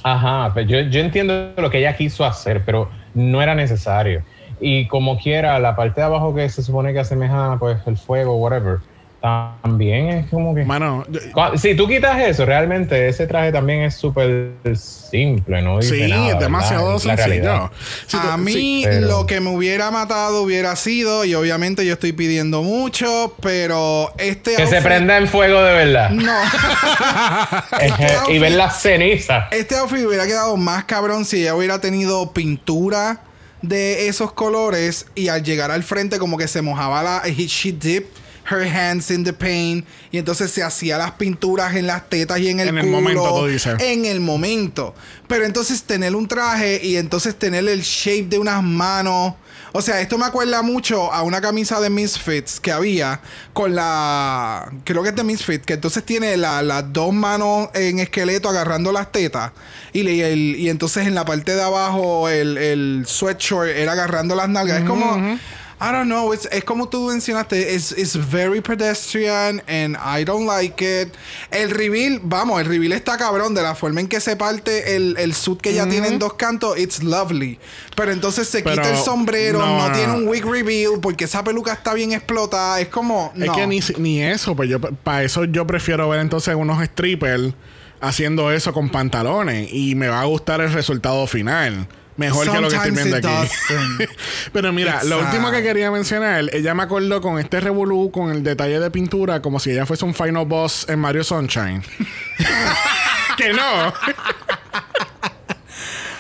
Ajá, pero yo, yo entiendo lo que ella quiso hacer, pero no era necesario. Y como quiera, la parte de abajo que se supone que asemeja pues el fuego, whatever, también es como que. Mano, yo- Si tú quitas eso, realmente ese traje también es súper simple, ¿no? Dice sí, nada, demasiado Es la realidad. sencillo. Si tú- a mí sí, pero- lo que me hubiera matado hubiera sido, y obviamente yo estoy pidiendo mucho, pero este Que se prenda en fuego de verdad. No. y ver las cenizas. Este outfit hubiera quedado más cabrón si ella hubiera tenido pintura de esos colores y al llegar al frente como que se mojaba la... he- She dipped her hands in the paint y entonces se hacía las pinturas en las tetas y en el En el culo. momento, tú dices. En el momento. Pero entonces tener un traje y entonces tener el shape de unas manos... O sea, esto me acuerda mucho a una camisa de Misfits que había con la. Creo que es de Misfits, que entonces tiene la- las dos manos en esqueleto agarrando las tetas. Y, le- el- y entonces en la parte de abajo el, el sweatshirt era agarrando las nalgas. Es como. I don't know, it's- es como tú mencionaste, it's, it's very pedestrian and I don't like it. El reveal, vamos, el reveal está cabrón de la forma en que se parte el, el suit que ya tiene en dos cantos, it's lovely. Pero entonces se Pero, quita el sombrero, no, no, no, tiene no. un wig reveal porque esa peluca está bien explotada. Es como. Es que ni, ni eso, pues yo para eso yo prefiero ver entonces unos strippers haciendo eso con pantalones y me va a gustar el resultado final. Mejor que lo que estoy viendo aquí. Pero mira, It's lo sad. último que quería mencionar, ella me acordó con este revolú, con el detalle de pintura, como si ella fuese un final boss en Mario Sunshine. que no.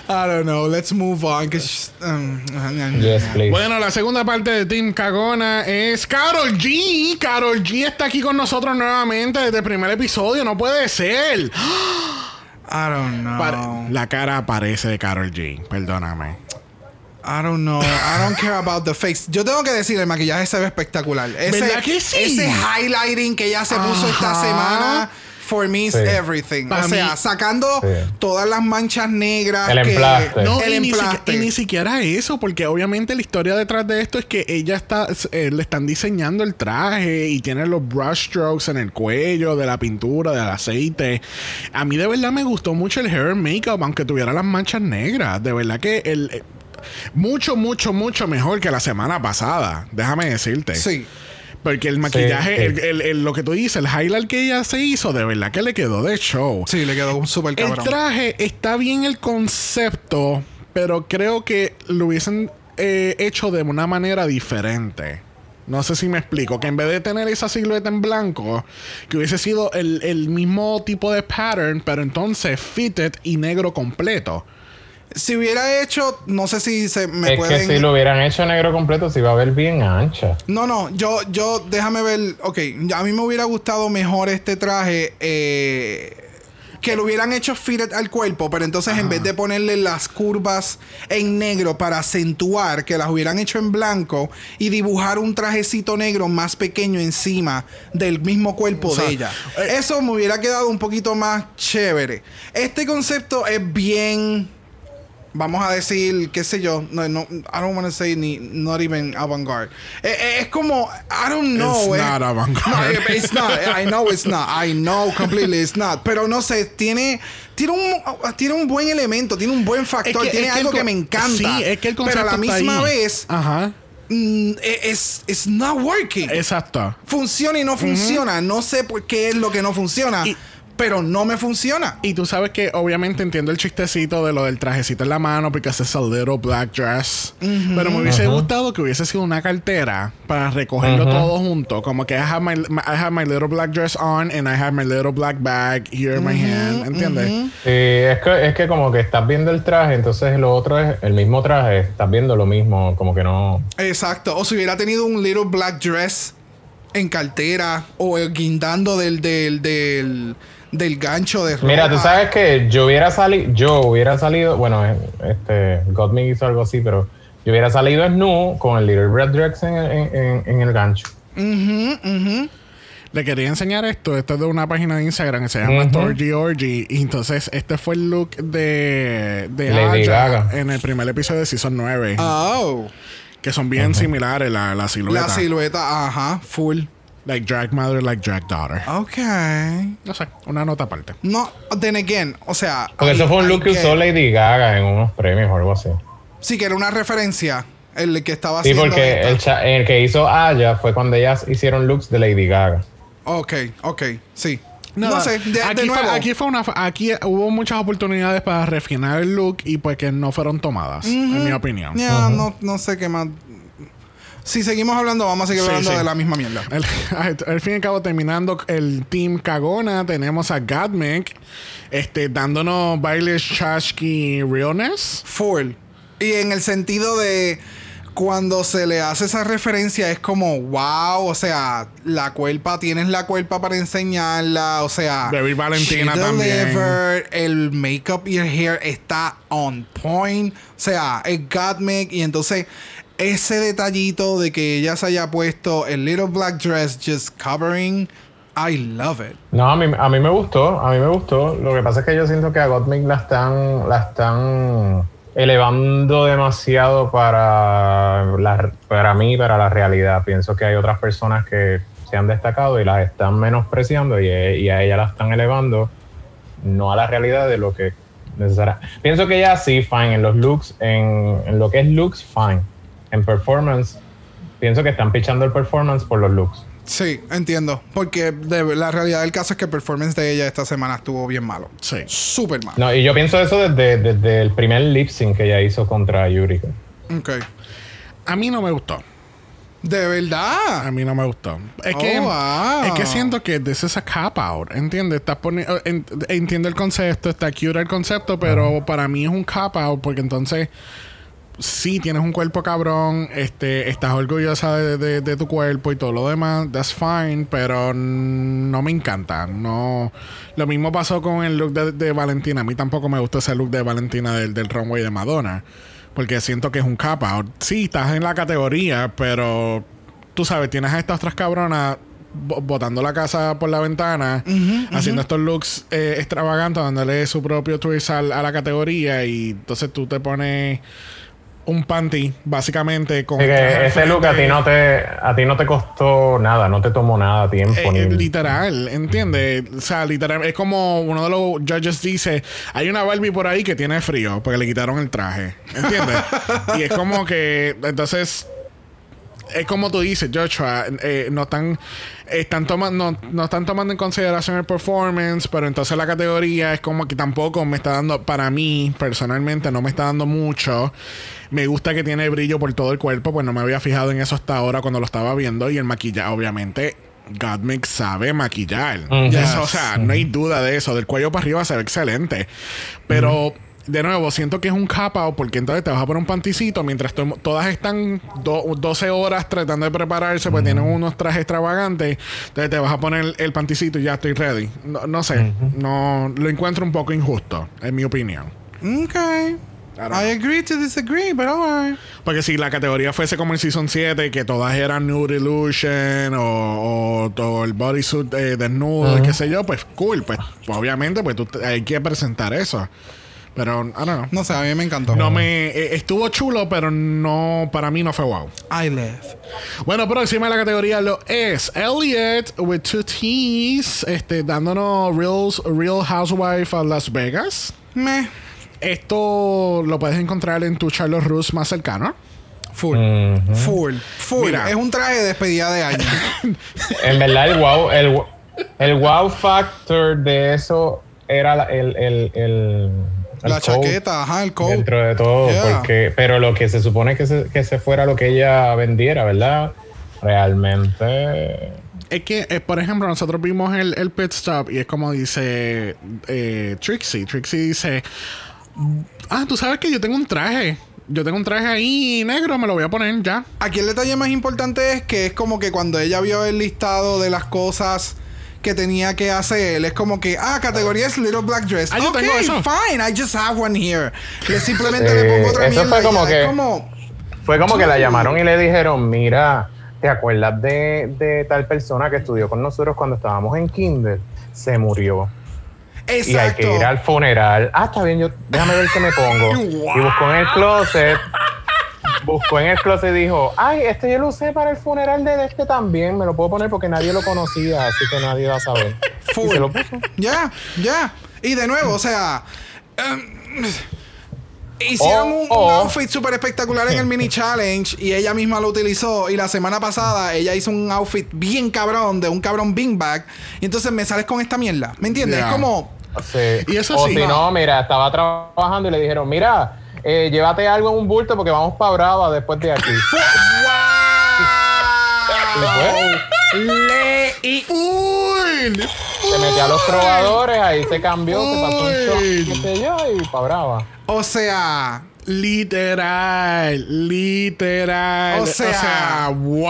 I don't know, let's move on. um, Yes. Bueno, la segunda parte de Team Cagona es Carol G. Carol G está aquí con nosotros nuevamente desde el primer episodio. No puede ser. I don't know. La cara parece de Carol G. Perdóname. I don't know. I don't care about the face. Yo tengo que decir, el maquillaje se ve espectacular. Ese, ¿Verdad que sí? Ese highlighting que ella se puso esta Ajá. semana, for me is Sí. everything. O sea, mí- sacando Sí. todas las manchas negras. El que- emplaste. No, el y, ni emplaste. siquiera, y ni siquiera eso, porque obviamente la historia detrás de esto es que ella está, eh, le están diseñando el traje y tiene los brush strokes en el cuello de la pintura, del aceite. A mí de verdad me gustó mucho el hair and makeup, aunque tuviera las manchas negras. De verdad que el eh, mucho, mucho, mucho mejor que la semana pasada. Déjame decirte. Sí. Porque el maquillaje, sí. el- el- el- lo que tú dices, el highlight que ella se hizo, de verdad que le quedó de show. Sí, le quedó súper El cabrón. traje está bien el concepto, pero creo que lo hubiesen eh, hecho de una manera diferente. No sé si me explico. Que en vez de tener esa silueta en blanco, que hubiese sido el, el mismo tipo de pattern, pero entonces fitted y negro completo. Si hubiera hecho, no sé si se me es pueden. que si lo hubieran hecho negro completo, se iba a ver bien ancha. No, no, yo, yo, déjame ver. Ok, a mí me hubiera gustado mejor este traje. eh, que lo hubieran hecho fitted al cuerpo, pero entonces en vez de ponerle las curvas en negro para acentuar, que las hubieran hecho en blanco y dibujar un trajecito negro más pequeño encima del mismo cuerpo O sea, de ella. eh, Eso me hubiera quedado un poquito más chévere. Este concepto es bien vamos a decir, qué sé yo, no, no, I don't want to say ni, not even avant-garde. Eh, eh, es como, I don't know. It's eh. not avant-garde. No, eh, it's not. I know it's not. I know completely it's not. Pero no sé, tiene, tiene, un, tiene un buen elemento, tiene un buen factor, tiene es algo el que, con- me encanta. Sí, es que el Pero concepto a la misma ahí. vez, Ajá. mm, es it's not working. Exacto. funciona y no funciona. No sé por qué es lo que no funciona. Y- pero no me funciona. Y tú sabes que obviamente entiendo el chistecito de lo del trajecito en la mano porque es a little black dress. Pero me hubiese gustado que hubiese sido una cartera para recogerlo todo junto. Como que I have, my, my- I have my little black dress on and I have my little black bag here in my hand. ¿Entiendes? Sí, es que, es que como que estás viendo el traje, entonces lo otro es el mismo traje, estás viendo lo mismo, como que no... Exacto. O si hubiera tenido un little black dress en cartera o guindando del, del, del, del gancho de ropa. Mira, tú sabes que yo hubiera salido, yo hubiera salido, bueno, eh, este, Godme hizo algo así, pero yo hubiera salido snu con el Little Red Drex en, en- en- en el gancho. Le quería enseñar esto. Esto es de una página de Instagram que se llama Ujú. Torgy Orgy. Y entonces este fue el look de, de Lady Gaga. en el primer episodio de Season 9. Oh. que son bien similares la, la silueta. La silueta, ajá, full. Like drag mother, like drag daughter. Ok. No sé, una nota aparte. No, then again, o sea. Porque I- eso fue un I look que usó Lady Gaga en unos premios o algo así. Sí, que era una referencia. El que estaba Sí, haciendo. porque esta. el, cha- el que hizo Aya fue cuando ellas hicieron looks de Lady Gaga. Ok, ok, sí. No, sé, de, de aquí, nuevo. fue, aquí fue una aquí hubo muchas oportunidades para refinar el look y pues que no fueron tomadas, en mi opinión. Ya, no, no sé qué más. Si seguimos hablando, vamos a seguir Sí, hablando sí. de la misma mierda. Al, fin y al cabo, terminando el team Cagona, tenemos a Godmik este, dándonos bailes Chashki Realness. Full. Y en el sentido de cuando se le hace esa referencia es como, wow, o sea, la cuerpa, tienes la cuerpa para enseñarla, o sea, Very Valentina she también. delivered, el makeup y el hair está on point, o sea, es Gottmik y entonces ese detallito de que ella se haya puesto el little black dress just covering, I love it. No, a mí, a mí me gustó, a mí me gustó. Lo que pasa es que yo siento que a Gottmik la están, la están elevando demasiado para, la, para mí, para la realidad. Pienso que hay otras personas que se han destacado y las están menospreciando y, y a ella la están elevando, no a la realidad de lo que necesaria. Pienso que ella sí, fine, en los looks, en, en lo que es looks, fine. En performance, pienso que están pichando el performance por los looks. Sí, entiendo. Porque de- la realidad del caso es que el performance de ella esta semana estuvo bien malo. Sí. Súper malo. No, y yo pienso eso desde, desde el primer lip sync que ella hizo contra Yurika. Ok. A mí no me gustó. De verdad. A mí no me gustó. Es Oh, que, wow. es que siento que this is a cop out, ¿entiendes? Estás poni- eh, en- entiendo el concepto, está cute el concepto, pero para mí es un cop out porque entonces sí tienes un cuerpo cabrón, este, estás orgullosa de, de- de tu cuerpo y todo lo demás, that's fine, pero no me encanta. No, lo mismo pasó con el look de, de Valentina. A mí tampoco me gustó ese look de Valentina del, del runway de Madonna. Porque siento que es un out. Sí, estás en la categoría, pero tú sabes, tienes a estas otras cabronas bo- botando la casa por la ventana, haciendo estos looks eh, extravagantes, dándole su propio twist al- a, la categoría y entonces tú te pones un panty, básicamente, con... Que ese look a ti no te, a ti no te costó nada, no te tomó nada tiempo. Eh, ni- literal, ¿entiendes? O sea, literal, es como uno de los judges dice, hay una Barbie por ahí que tiene frío porque le quitaron el traje, ¿entiendes? y es como que, entonces, es como tú dices, Joshua, eh, no están, están tomando, no, no están tomando en consideración el performance, pero entonces la categoría es como que tampoco me está dando, para mí, personalmente, no me está dando mucho. Me gusta que tiene brillo por todo el cuerpo, pues no me había fijado en eso hasta ahora cuando lo estaba viendo. Y el maquillaje, obviamente, Gottmik sabe maquillar. Eso, o sea, no hay duda de eso. Del cuello para arriba se ve excelente. Pero, de nuevo, siento que es un out porque entonces te vas a poner un panticito mientras to- todas están do- 12 horas tratando de prepararse, pues tienen unos trajes extravagantes. Entonces te vas a poner el panticito y ya estoy ready. No, no sé. No, lo encuentro un poco injusto, en mi opinión. Ok. I agree to disagree, but alright. Porque si la categoría fuese como en Season 7, que todas eran Nude Illusion o, o todo el bodysuit eh, desnudo, y qué sé yo, pues cool. Pues, pues, obviamente, pues tú hay que presentar eso. Pero, I don't know. No sé, a mí me encantó. No me... eh, estuvo chulo, pero no... Para mí no fue wow. I left. Bueno, próxima de la categoría lo es Elliot with two T's, este, dándonos Real, Real Housewife of Las Vegas. Me. Esto lo puedes encontrar en tu Charles Rus más cercano. Full. Full. Full. Mira. Es un traje de despedida de año. En verdad, el wow, el, el wow factor de eso era la- el, el, el, el la chaqueta, ajá, el coat. dentro de todo, Yeah. porque, pero lo que se supone que se, que se fuera lo que ella vendiera, ¿verdad? Realmente. Es que, eh, por ejemplo, nosotros vimos el, el pit stop y es como dice eh, Trixie. Trixie dice: Ah, tú sabes que yo tengo un traje. Yo tengo un traje ahí negro, me lo voy a poner ya. Aquí el detalle más importante es que es como que cuando ella vio el listado de las cosas que tenía que hacer, es como que, ah, categoría es Little Black Dress. Ah, yo Ok, tengo eso. fine, I just have one here. Le simplemente Eh, le pongo otra eso mierda. fue como que- como, Fue como que la llamaron y le dijeron, mira, ¿te acuerdas de, de tal persona que estudió con nosotros cuando estábamos en Kinder? Se murió. Y hay que ir al funeral. Ah, está bien, yo déjame ver qué me pongo. Y buscó en el closet. Buscó en el closet y dijo, ay, este yo lo usé para el funeral de este también. Me lo puedo poner porque nadie lo conocía, así que nadie va a saber. Y Full. se lo puso. Ya, ya. Y de nuevo, o sea. em, Hicieron un, outfit súper espectacular en el mini challenge y ella misma lo utilizó. Y la semana pasada ella hizo un outfit bien cabrón de un cabrón beanbag. Y entonces me sales con esta mierda. ¿Me entiendes? Es como. Sí. Y eso o sí. si no, mira, estaba trabajando y le dijeron, mira, eh, llévate algo en un bulto porque vamos para Brava después de aquí. Y Le y Full. se metió a los probadores, ahí se cambió, se pasó un shot, Uy. qué sé yo, y para Brava. O sea, Literal, literal. O sea- wow.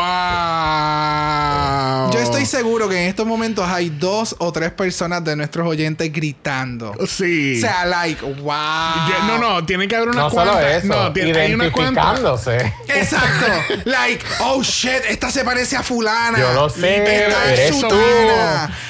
yo estoy seguro que en estos momentos hay dos o tres personas de nuestros oyentes gritando. Sí. O sea, like, wow. No, no, tiene que haber unas No solo cuantas. eso, no, tiene, hay unas cuantas. identificándose. Exacto. like, oh shit, esta se parece a fulana. Yo lo sé, Esta es su.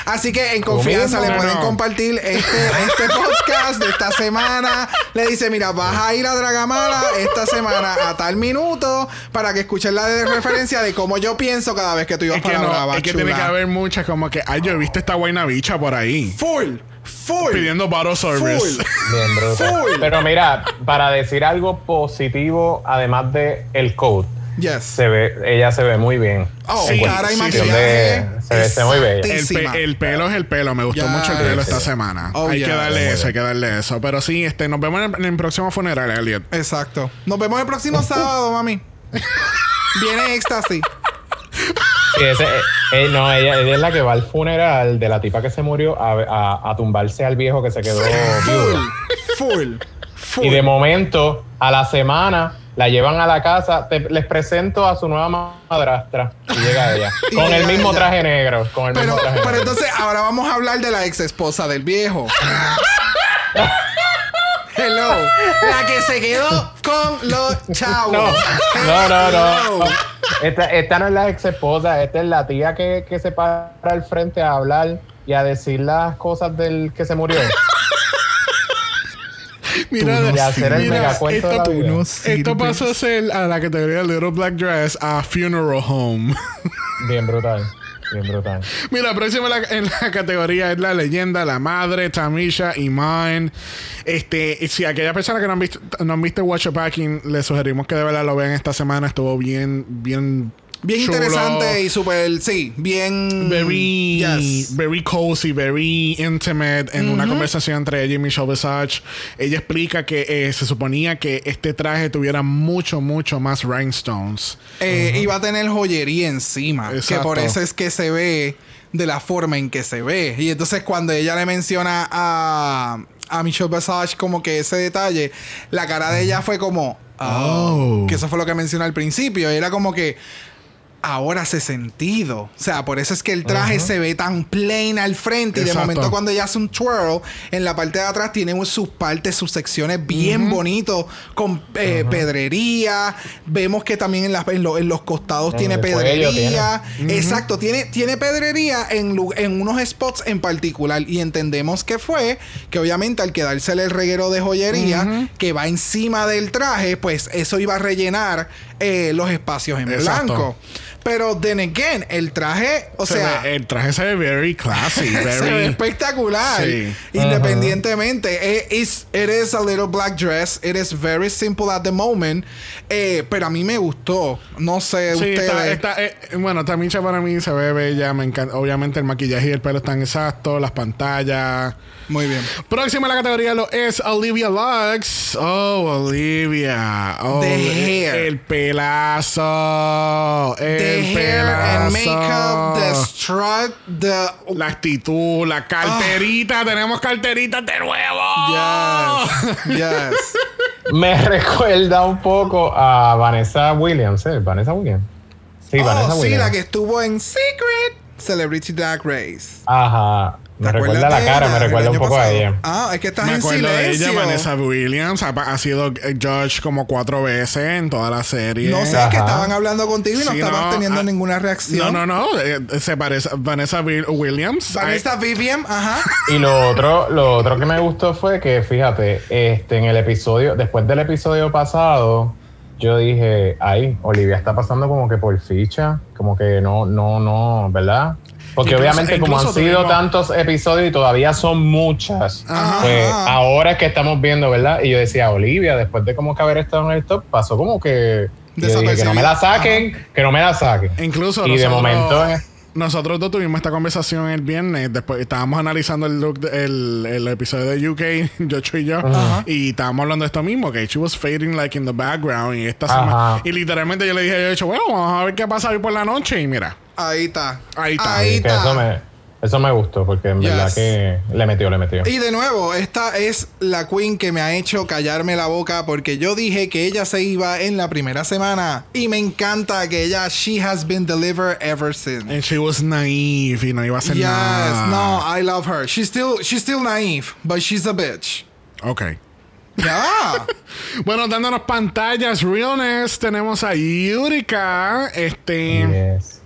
Así que en confianza le pueden No. compartir este, este podcast de esta semana. Le dice, mira, vas a ir a Dragamala esta semana a tal minuto para que escuchen la de referencia de cómo yo pienso cada vez que tú ibas Es que, para no, Brava, es que chula. tiene que haber muchas como que, ay, yo he visto esta buena bicha por ahí. Full. Full. Pidiendo bottle service. Full. Bien. Full. Pero mira, para decir algo positivo, además de el coat, Yes. se ve, ella se ve muy bien. Oh, Sí, cara y maquillaje. de- se ve- se ve muy bella. El, exactísima. pe- el pelo es el pelo. Me gustó Yes. mucho el pelo esta semana. Oh, hay que darle eso, hay que darle eso. Pero sí, este, nos vemos en el, en el próximo funeral, Elliot. Exacto. Nos vemos el próximo sábado, mami. Viene éxtasis. Sí, ese- eh, eh, no, ella, ella es la que va al funeral de la tipa que se murió a, a- a tumbarse al viejo que se quedó viudo. Full. Full. Y de momento, a la semana, la llevan a la casa. Te- les presento a su nueva madrastra. Y llega ella. Con el mismo ella. traje negro. Con el Pero, mismo traje pero negro. entonces ahora vamos a hablar de la ex esposa del viejo. Hello. La que se quedó con los chavos. No, no, no, no. Esta, esta no es la ex esposa, esta es la tía que, que se para al frente a hablar y a decir las cosas del que se murió. Mira, no Y a hacer el mira, megacuento de la esto, vida. pasó a ser a la categoría Little Black Dress a Funeral Home. Bien brutal, bien brutal. Mira, próxima en la, en la categoría es la leyenda, la madre, Tamisha, Iman. Este, si aquella persona que no han visto, no han visto Watch Packing, le sugerimos que de verdad lo vean esta semana. Estuvo bien, bien. Bien chulo. interesante y súper, sí, bien... Very, Yes. very cozy, very intimate. En una conversación entre ella y Michelle Visage, ella explica que eh, se suponía que este traje tuviera mucho, mucho más rhinestones. Eh, Iba a tener joyería encima. Que Exacto. por eso es que se ve de la forma en que se ve. Y entonces cuando ella le menciona a, a Michelle Visage como que ese detalle, la cara de ella fue como... Oh. Oh. Que eso fue lo que mencioné al principio. Era como que... Ahora hace sentido. O sea, por eso es que el traje se ve tan plain al frente. Y de momento, cuando ella hace un twirl, en la parte de atrás tiene sus partes, sus secciones bien bonitos, con eh, pedrería. Vemos que también en, las- en lo- en los costados En tiene pedrería. Exacto, tiene, tiene pedrería en, en unos spots en particular. Y entendemos que fue que, obviamente, al quedársele el reguero de joyería que va encima del traje, pues eso iba a rellenar eh, los espacios en Exacto. blanco. Pero, then again, el traje, o Se sea. ve- el traje se ve very classy, Se ve very. espectacular. Sí. Independientemente. It is, it is a little black dress. It is very simple at the moment. Eh, pero a mí me gustó. No sé, Sí, ustedes. está, está, eh, bueno, para mí se ve bella, me encanta. Obviamente el maquillaje y el pelo están exactos, las pantallas. Muy bien. Próxima en la categoría lo es Olivia Lux. Oh, Olivia. Oh, The el- hair. El pelazo. El The hair pelazo. and makeup, the strut, the. La actitud, la carterita. Tenemos carteritas de nuevo. Yes. Yes. Me recuerda un poco a Vanessa Williams, ¿eh? Vanessa Williams. Sí, Vanessa oh, sí, Williams. la que estuvo en Secret Celebrity Drag Race. Ajá. Me ¿Te recuerda la cara, me recuerda un poco a pasado? ella. Ah, es que estás Me en acuerdo de ella, silencio. Vanessa Williams. Ha, ha sido eh, judge como cuatro veces en toda la serie. No sé, es que Ajá. estaban hablando contigo y no Sí, estabas no, teniendo ah, ninguna reacción. No, no, no. eh, se parece a Vanessa Will- Williams. Vanessa Vivian, ajá. Y lo otro, lo otro que me gustó fue que, fíjate, este, en el episodio, después del episodio pasado, yo dije, ay, Olivia está pasando como que por ficha, como que no, no, no, ¿verdad? Porque Incluso- obviamente como han sido tantos episodios y todavía son muchas, pues ahora es que estamos viendo, ¿verdad? Y yo decía, Olivia, después de como que haber estado en el top, pasó como que... dije, que no me la saquen, que no me la saquen. Incluso y de momento... Nosotros dos tuvimos esta conversación el viernes. Después estábamos analizando el look, de- el, el episodio de UK, Jocho y yo. Y estábamos hablando de esto mismo, que she was fading like in the background. Y esta semana. Y literalmente yo le dije a Jocho, bueno, vamos a ver qué pasa hoy por la noche. Y mira, Ahí está. Ahí está. Ahí está. Eso me, gustó, porque en Yes. verdad que le metió, le metió. Y de nuevo, esta es la queen que me ha hecho callarme la boca porque yo dije que ella se iba en la primera semana y me encanta que ella she has been delivered ever since. and she was naive y no iba a hacer Yes, nada. no, I love her. She's still she's still naive, but she's a bitch. Ok. Ya. Bueno, dándonos pantallas realness, tenemos a Yurika. Este. Yes.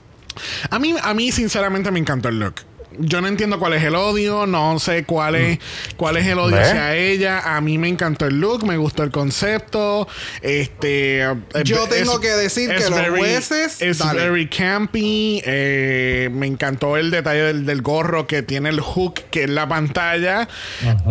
A mí, a mí, sinceramente, me encantó el look. Yo no entiendo cuál es el odio, no sé cuál es, cuál es el odio hacia ella. A mí me encantó el look, me gustó el concepto. Este, Yo tengo que decir que los jueces, es dale. very campy. eh, me encantó el detalle del, del gorro que tiene el hook que es la pantalla.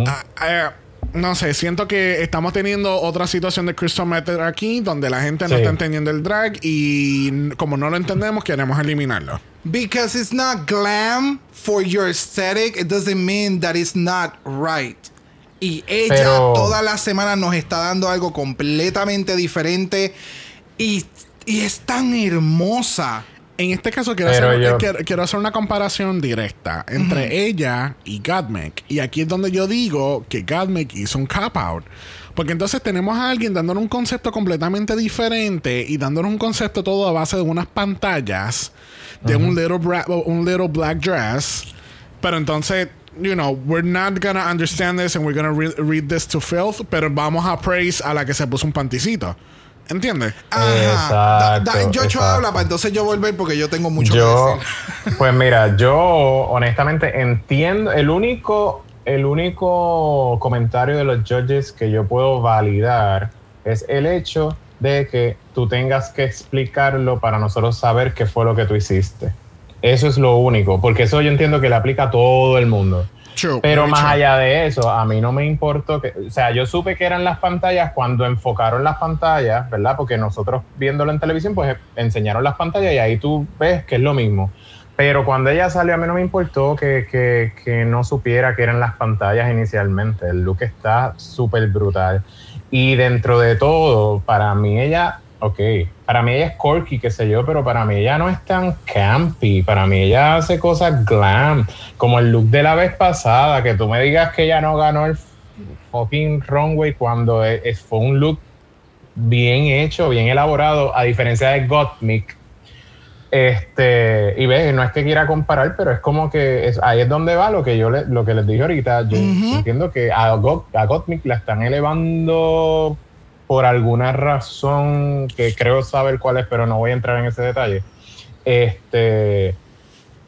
Ah, ah, no sé, siento que estamos teniendo otra situación de Crystal Method aquí, donde la gente no está entendiendo el drag y como no lo entendemos, queremos eliminarlo. Because it's not glam for your aesthetic, it doesn't mean that it's not right. Y ella Pero- toda la semana nos está dando algo completamente diferente y, y es tan hermosa. En este caso quiero, Pero hacer, yo- eh, quiero, quiero hacer una comparación directa entre ella y Godmik. Y aquí es donde yo digo que Godmik hizo un cop-out. Porque entonces tenemos a alguien dándonos un concepto completamente diferente y dándonos un concepto todo a base de unas pantallas, de un, little bra- un little black dress. Pero entonces, you know, we're not gonna understand this and we're gonna re- read this to filth, pero vamos a praise a la que se puso un panticito. ¿Entiendes? Ajá. Exacto, yo exacto. habla para entonces yo volver porque yo tengo mucho yo, que decir. pues mira, yo honestamente entiendo, el único, el único comentario de los judges que yo puedo validar es el hecho de que tú tengas que explicarlo para nosotros saber qué fue lo que tú hiciste. Eso es lo único, porque eso yo entiendo que le aplica a todo el mundo. True, Pero más true. allá de eso, a mí no me importó que, o sea, yo supe que eran las pantallas cuando enfocaron las pantallas, ¿verdad? Porque nosotros viéndolo en televisión, pues enseñaron las pantallas y ahí tú ves que es lo mismo. Pero cuando ella salió, a mí no me importó que, que- que no supiera que eran las pantallas inicialmente. El look está súper brutal. Y dentro de todo, para mí ella, ok, para mí ella es quirky, qué sé yo, pero para mí ella no es tan campy. Para mí ella hace cosas glam, como el look de la vez pasada, que tú me digas que ella no ganó el fucking runway cuando es- es- fue un look bien hecho, bien elaborado, a diferencia de Gottmik. Este, y ves, no es que quiera comparar, pero es como que es- ahí es donde va lo que yo le- lo que les dije ahorita. Yo entiendo que a, Gottmik la están elevando por alguna razón que creo saber cuál es, pero no voy a entrar en ese detalle. Este,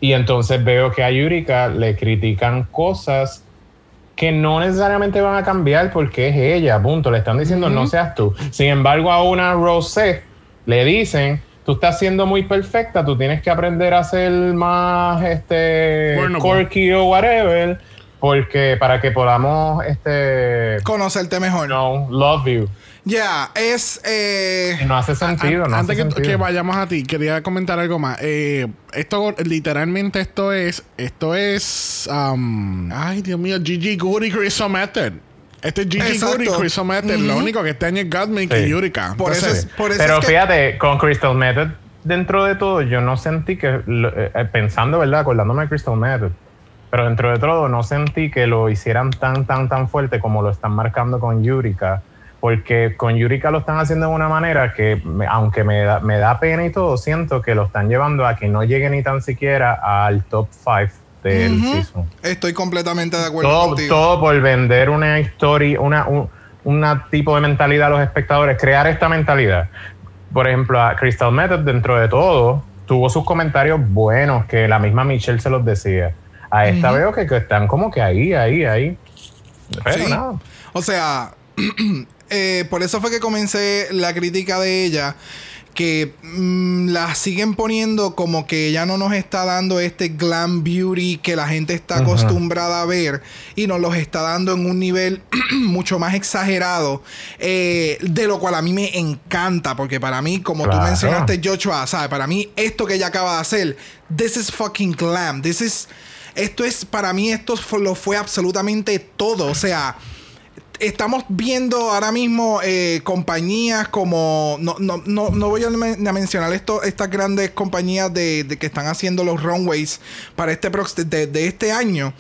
y entonces veo que a Yurika le critican cosas que no necesariamente van a cambiar porque es ella, punto. Le están diciendo no seas tú. Sin embargo, a una Rosé le dicen, tú estás siendo muy perfecta, tú tienes que aprender a ser más este Bueno, quirky o whatever, porque para que podamos este Conocerte mejor. no love you. Ya, es. eh, No hace sentido, no antes hace que, sentido. que vayamos a ti, quería comentar algo más. Eh, esto, literalmente, esto es. Esto es. um, ay, Dios mío, Gigi Goody Crystal Method. Este es Gigi. Goody Crystal Method. Lo único que este año es Godmik y. Yurika. Por eso es- por eso Pero es que- fíjate, con Crystal Method, dentro de todo, yo no sentí que, eh, eh, pensando, ¿verdad? Acordándome de Crystal Method, pero dentro de todo no sentí que lo hicieran tan, tan, tan fuerte como lo están marcando con Yurika. Porque con Yurika lo están haciendo de una manera que, aunque me da, me da pena y todo, siento que lo están llevando a que no llegue ni tan siquiera al top 5 del season Estoy completamente de acuerdo todo, contigo. todo por vender una historia, una, un una tipo de mentalidad a los espectadores, crear esta mentalidad. Por ejemplo, a Crystal Method, dentro de todo, tuvo sus comentarios buenos, que la misma Michelle se los decía. A esta veo que, que están como que ahí, ahí, ahí. Pero Sí. nada. O sea, eh, por eso fue que comencé la crítica de ella. que mm, la siguen poniendo como que ya no nos está dando este glam beauty que la gente está acostumbrada a ver y nos los está dando en un nivel mucho más exagerado, eh, de lo cual a mí me encanta, porque para mí, como tú mencionaste, Joshua, ¿sabes? Para mí, esto que ella acaba de hacer, this is fucking glam, this is... Esto es, para mí, esto lo fue absolutamente todo. O sea, estamos viendo ahora mismo eh, compañías como. No, no, no, no voy a, mencionar esto, estas grandes compañías de, que están haciendo los runways para este de, de este año.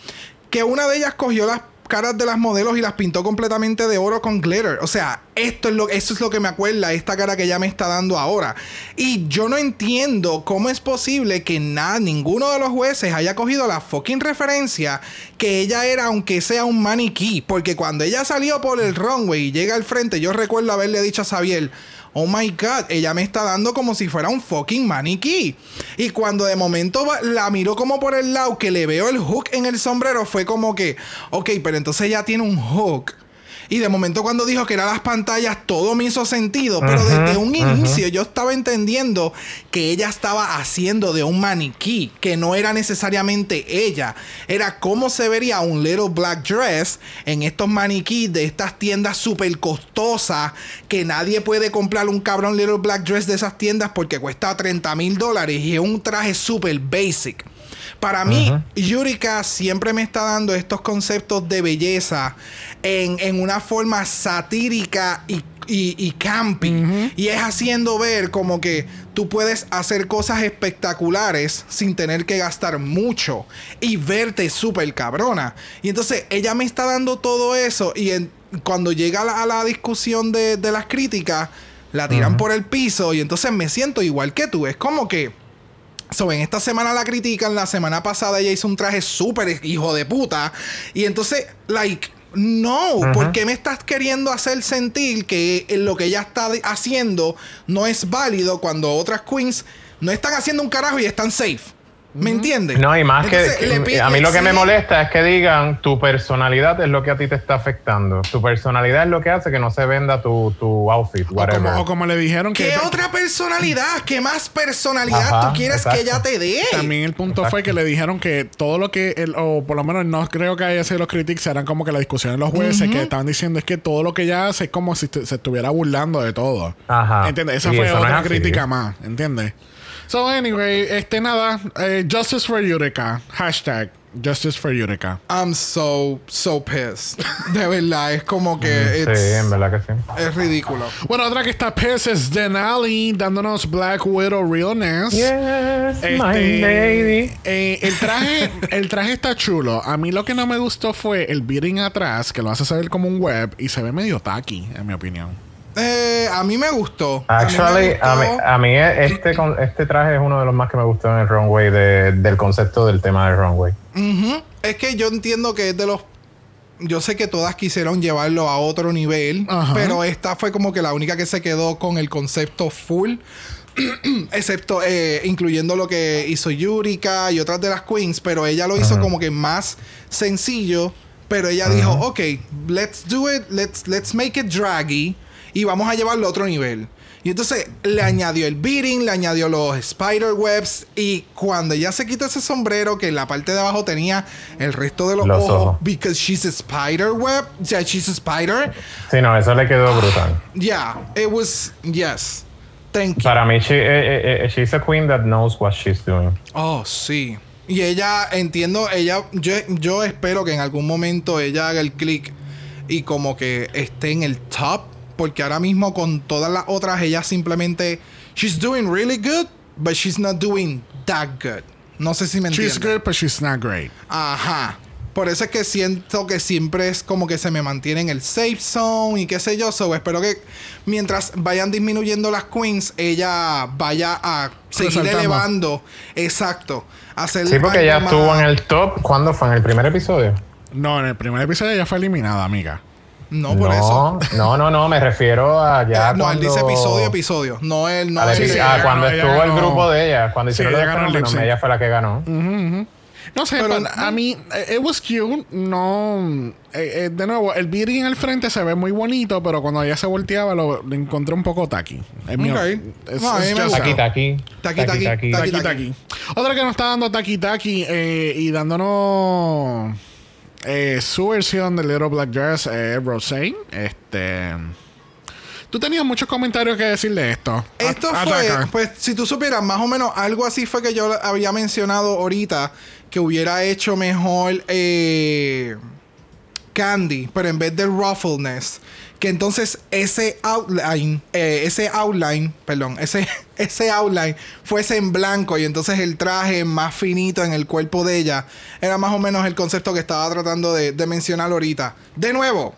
Que una de ellas cogió las caras de las modelos y las pintó completamente de oro con glitter. O sea, esto es lo, eso es lo que me acuerda, esta cara que ella me está dando ahora. Y yo no entiendo cómo es posible que nada, ninguno de los jueces haya cogido la fucking referencia que ella era, aunque sea un maniquí. Porque cuando ella salió por el runway y llega al frente, yo recuerdo haberle dicho a Xavier oh my god, ella me está dando como si fuera un fucking maniquí. Y cuando de momento la miro como por el lado que le veo el hook en el sombrero, fue como que, ok, pero entonces ella tiene un hook y de momento cuando dijo que eran las pantallas, todo me hizo sentido. Pero desde un inicio yo estaba entendiendo que ella estaba haciendo de un maniquí, que no era necesariamente ella. Era cómo se vería un little black dress en estos maniquís de estas tiendas súper costosas, que nadie puede comprar un cabrón little black dress de esas tiendas porque cuesta 30 mil dólares y es un traje súper basic. Para mí, Yurika siempre me está dando estos conceptos de belleza en, una forma satírica y y, camping. Y es haciendo ver como que tú puedes hacer cosas espectaculares sin tener que gastar mucho y verte súper cabrona. Y entonces ella me está dando todo eso y cuando llega a la, discusión de, las críticas, la tiran por el piso y entonces me siento igual que tú. Es como que So, en esta semana la critican, la semana pasada ella hizo un traje súper hijo de puta. Y entonces, like, no, ¿por qué me estás queriendo hacer sentir que lo que ella está haciendo no es válido cuando otras queens no están haciendo un carajo y están safe? ¿Me entiendes? No, y más que, a mí lo que me molesta es que digan tu personalidad es lo que a ti te está afectando. Tu personalidad es lo que hace que no se venda tu, tu outfit, whatever. O como, le dijeron que... ¿Qué otra personalidad? ¿Qué más personalidad tú quieres que ella te dé? También el punto fue que le dijeron que todo lo que... o por lo menos no creo que haya sido los critics, eran como que la discusión de los jueces que estaban diciendo es que todo lo que ella hace es como si se estuviera burlando de todo. Ajá. ¿Entiendes? Esa fue otra crítica más, ¿entiendes? So, anyway, este nada, eh, Justice for Eureka. Hashtag Justice for Eureka. I'm so, so pissed. De verdad, es como que. sí, en verdad que sí. Es ridículo. Bueno, otra que está pissed es Denali dándonos Black Widow Realness. Yes, my este, lady. Eh, el, traje, el traje está chulo. A mí lo que no me gustó fue el beating atrás, que lo hace saber como un web y se ve medio tacky, en mi opinión. Eh, a mí me gustó. Actually, a mí, este, este traje es uno de los más que me gustó en el runway del concepto del tema del runway. Es que yo entiendo que es de los yo sé que todas quisieron llevarlo a otro nivel, pero esta fue como que la única que se quedó con el concepto full. excepto eh, incluyendo lo que hizo Yurika y otras de las queens, pero ella lo hizo como que más sencillo. Pero ella dijo, ok, let's do it, let's, let's make it draggy y vamos a llevarlo a otro nivel. Y entonces le añadió el beating, le añadió los spider webs y cuando ella se quitó ese sombrero que en la parte de abajo tenía el resto de los, ojos, because she's a spider web, yeah, she's a spider. Sí, no, eso le quedó brutal. Yeah, it was yes. Thank you. Para mí, she, eh, eh, eh, she's a queen that knows what she's doing. Oh, sí. Y ella, entiendo, ella, yo, yo espero que en algún momento ella haga el click y como que esté en el top porque ahora mismo con todas las otras ella simplemente she's doing really good, but she's not doing that good. No sé si me entiendes. She's good, but she's not great. Ajá. Por eso es que siento que siempre es como que se me mantiene en el safe zone y qué sé yo. So, espero que mientras vayan disminuyendo las queens, ella vaya a seguir elevando. Exacto. sí, porque ella estuvo en el top. ¿Cuándo fue? ¿En el primer episodio? No, en el primer episodio ella fue eliminada, amiga. No, por eso. No, no, no, me refiero a ya. No, él dice episodio, episodio. No él, no Ah, cuando estuvo el grupo de ella, cuando hicieron ella, ganó ella fue la que ganó. No sé, Pero- pero a mí, eh, it was cute. No. eh, eh, de nuevo, el beauty en el frente se ve muy bonito, pero cuando ella se volteaba lo, lo encontré un poco tacky. Es mi- Ok. es- No, taki. Taki, taki, taki. Taki Taki. Otra que nos está dando Taki Taki eh, y dándonos eh, su versión de Little Black Dress, eh, Rosé. Este. Tú tenías muchos comentarios que decir de esto. Esto fue, ataca. pues si tú supieras, más o menos algo así fue que yo había mencionado ahorita que hubiera hecho mejor eh, Candy, pero en vez del ruffleness, que entonces ese outline, eh, ese outline, perdón, ese, ese outline fuese en blanco y entonces el traje más finito en el cuerpo de ella, era más o menos el concepto que estaba tratando de, de mencionar ahorita. De nuevo,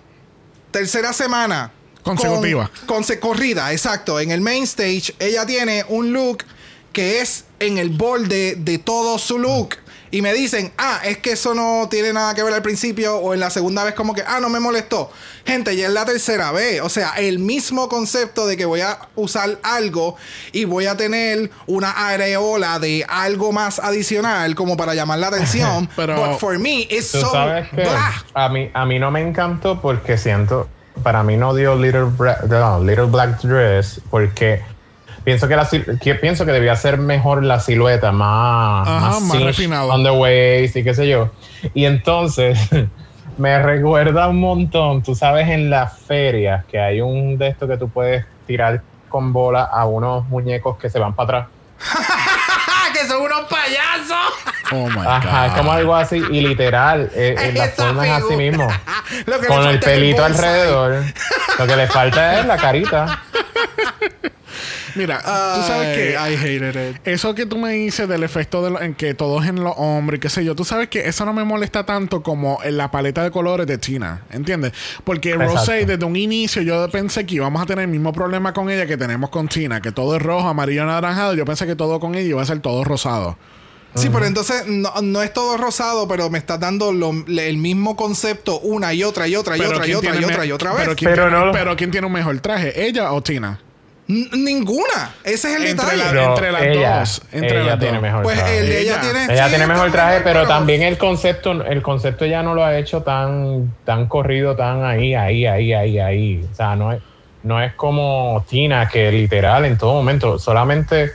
tercera semana. Consecutiva. Con, corrida, exacto. En el main stage, ella tiene un look que es en el borde de todo su look. Y me dicen, ah, es que eso no tiene nada que ver al principio. O en la segunda vez, como que, ah, no me molestó. Gente, ya es la tercera vez. O sea, el mismo concepto de que voy a usar algo y voy a tener una areola de algo más adicional, como para llamar la atención. Pero- But for me, it's so a mí, a mí no me encantó porque siento, para mí no dio Little, Bra- no, Little Black Dress porque pienso que, la, que pienso que debía ser mejor la silueta, más, Ajá, más cinch refinado. on the waist y qué sé yo. Y entonces me recuerda un montón, tú sabes en las ferias que hay un de estos que tú puedes tirar con bola a unos muñecos que se van para atrás. ¡Ah, que son unos payasos! Oh my Ajá, es como algo así y literal, eh, eh, la forma es así mismo. Lo que le con el pelito alrededor. Lo que le falta es la carita. Mira, tú sabes que Ay, I hated it. Eso que tú me dices del efecto de lo- en que todos en los hombres, qué sé yo, tú sabes que eso no me molesta tanto como en la paleta de colores de China, ¿entiendes? Porque Exacto. Rosé desde un inicio yo pensé que íbamos a tener el mismo problema con ella que tenemos con China, que todo es rojo, amarillo, anaranjado. Yo pensé que todo con ella iba a ser todo rosado. Sí, pero entonces no, no es todo rosado, pero me estás dando lo- le- el mismo concepto una y otra y otra y otra y ¿quién otra y tiene otra y otra Pero vez. ¿quién, Pero tiene, no- pero ¿quién tiene un mejor traje? ¿Ella o China? Ninguna. Ese es el Entre detalle. la- entre las ella, dos, entre ella las tiene dos. mejor Pues traje. el de ella, Ella. tiene. Ella sí, tiene está mejor traje, pero, pero- también el concepto, el concepto ya no lo ha hecho tan, tan corrido, tan ahí, ahí, ahí, ahí, ahí. O sea, no es, no es como Tina, que literal en todo momento, solamente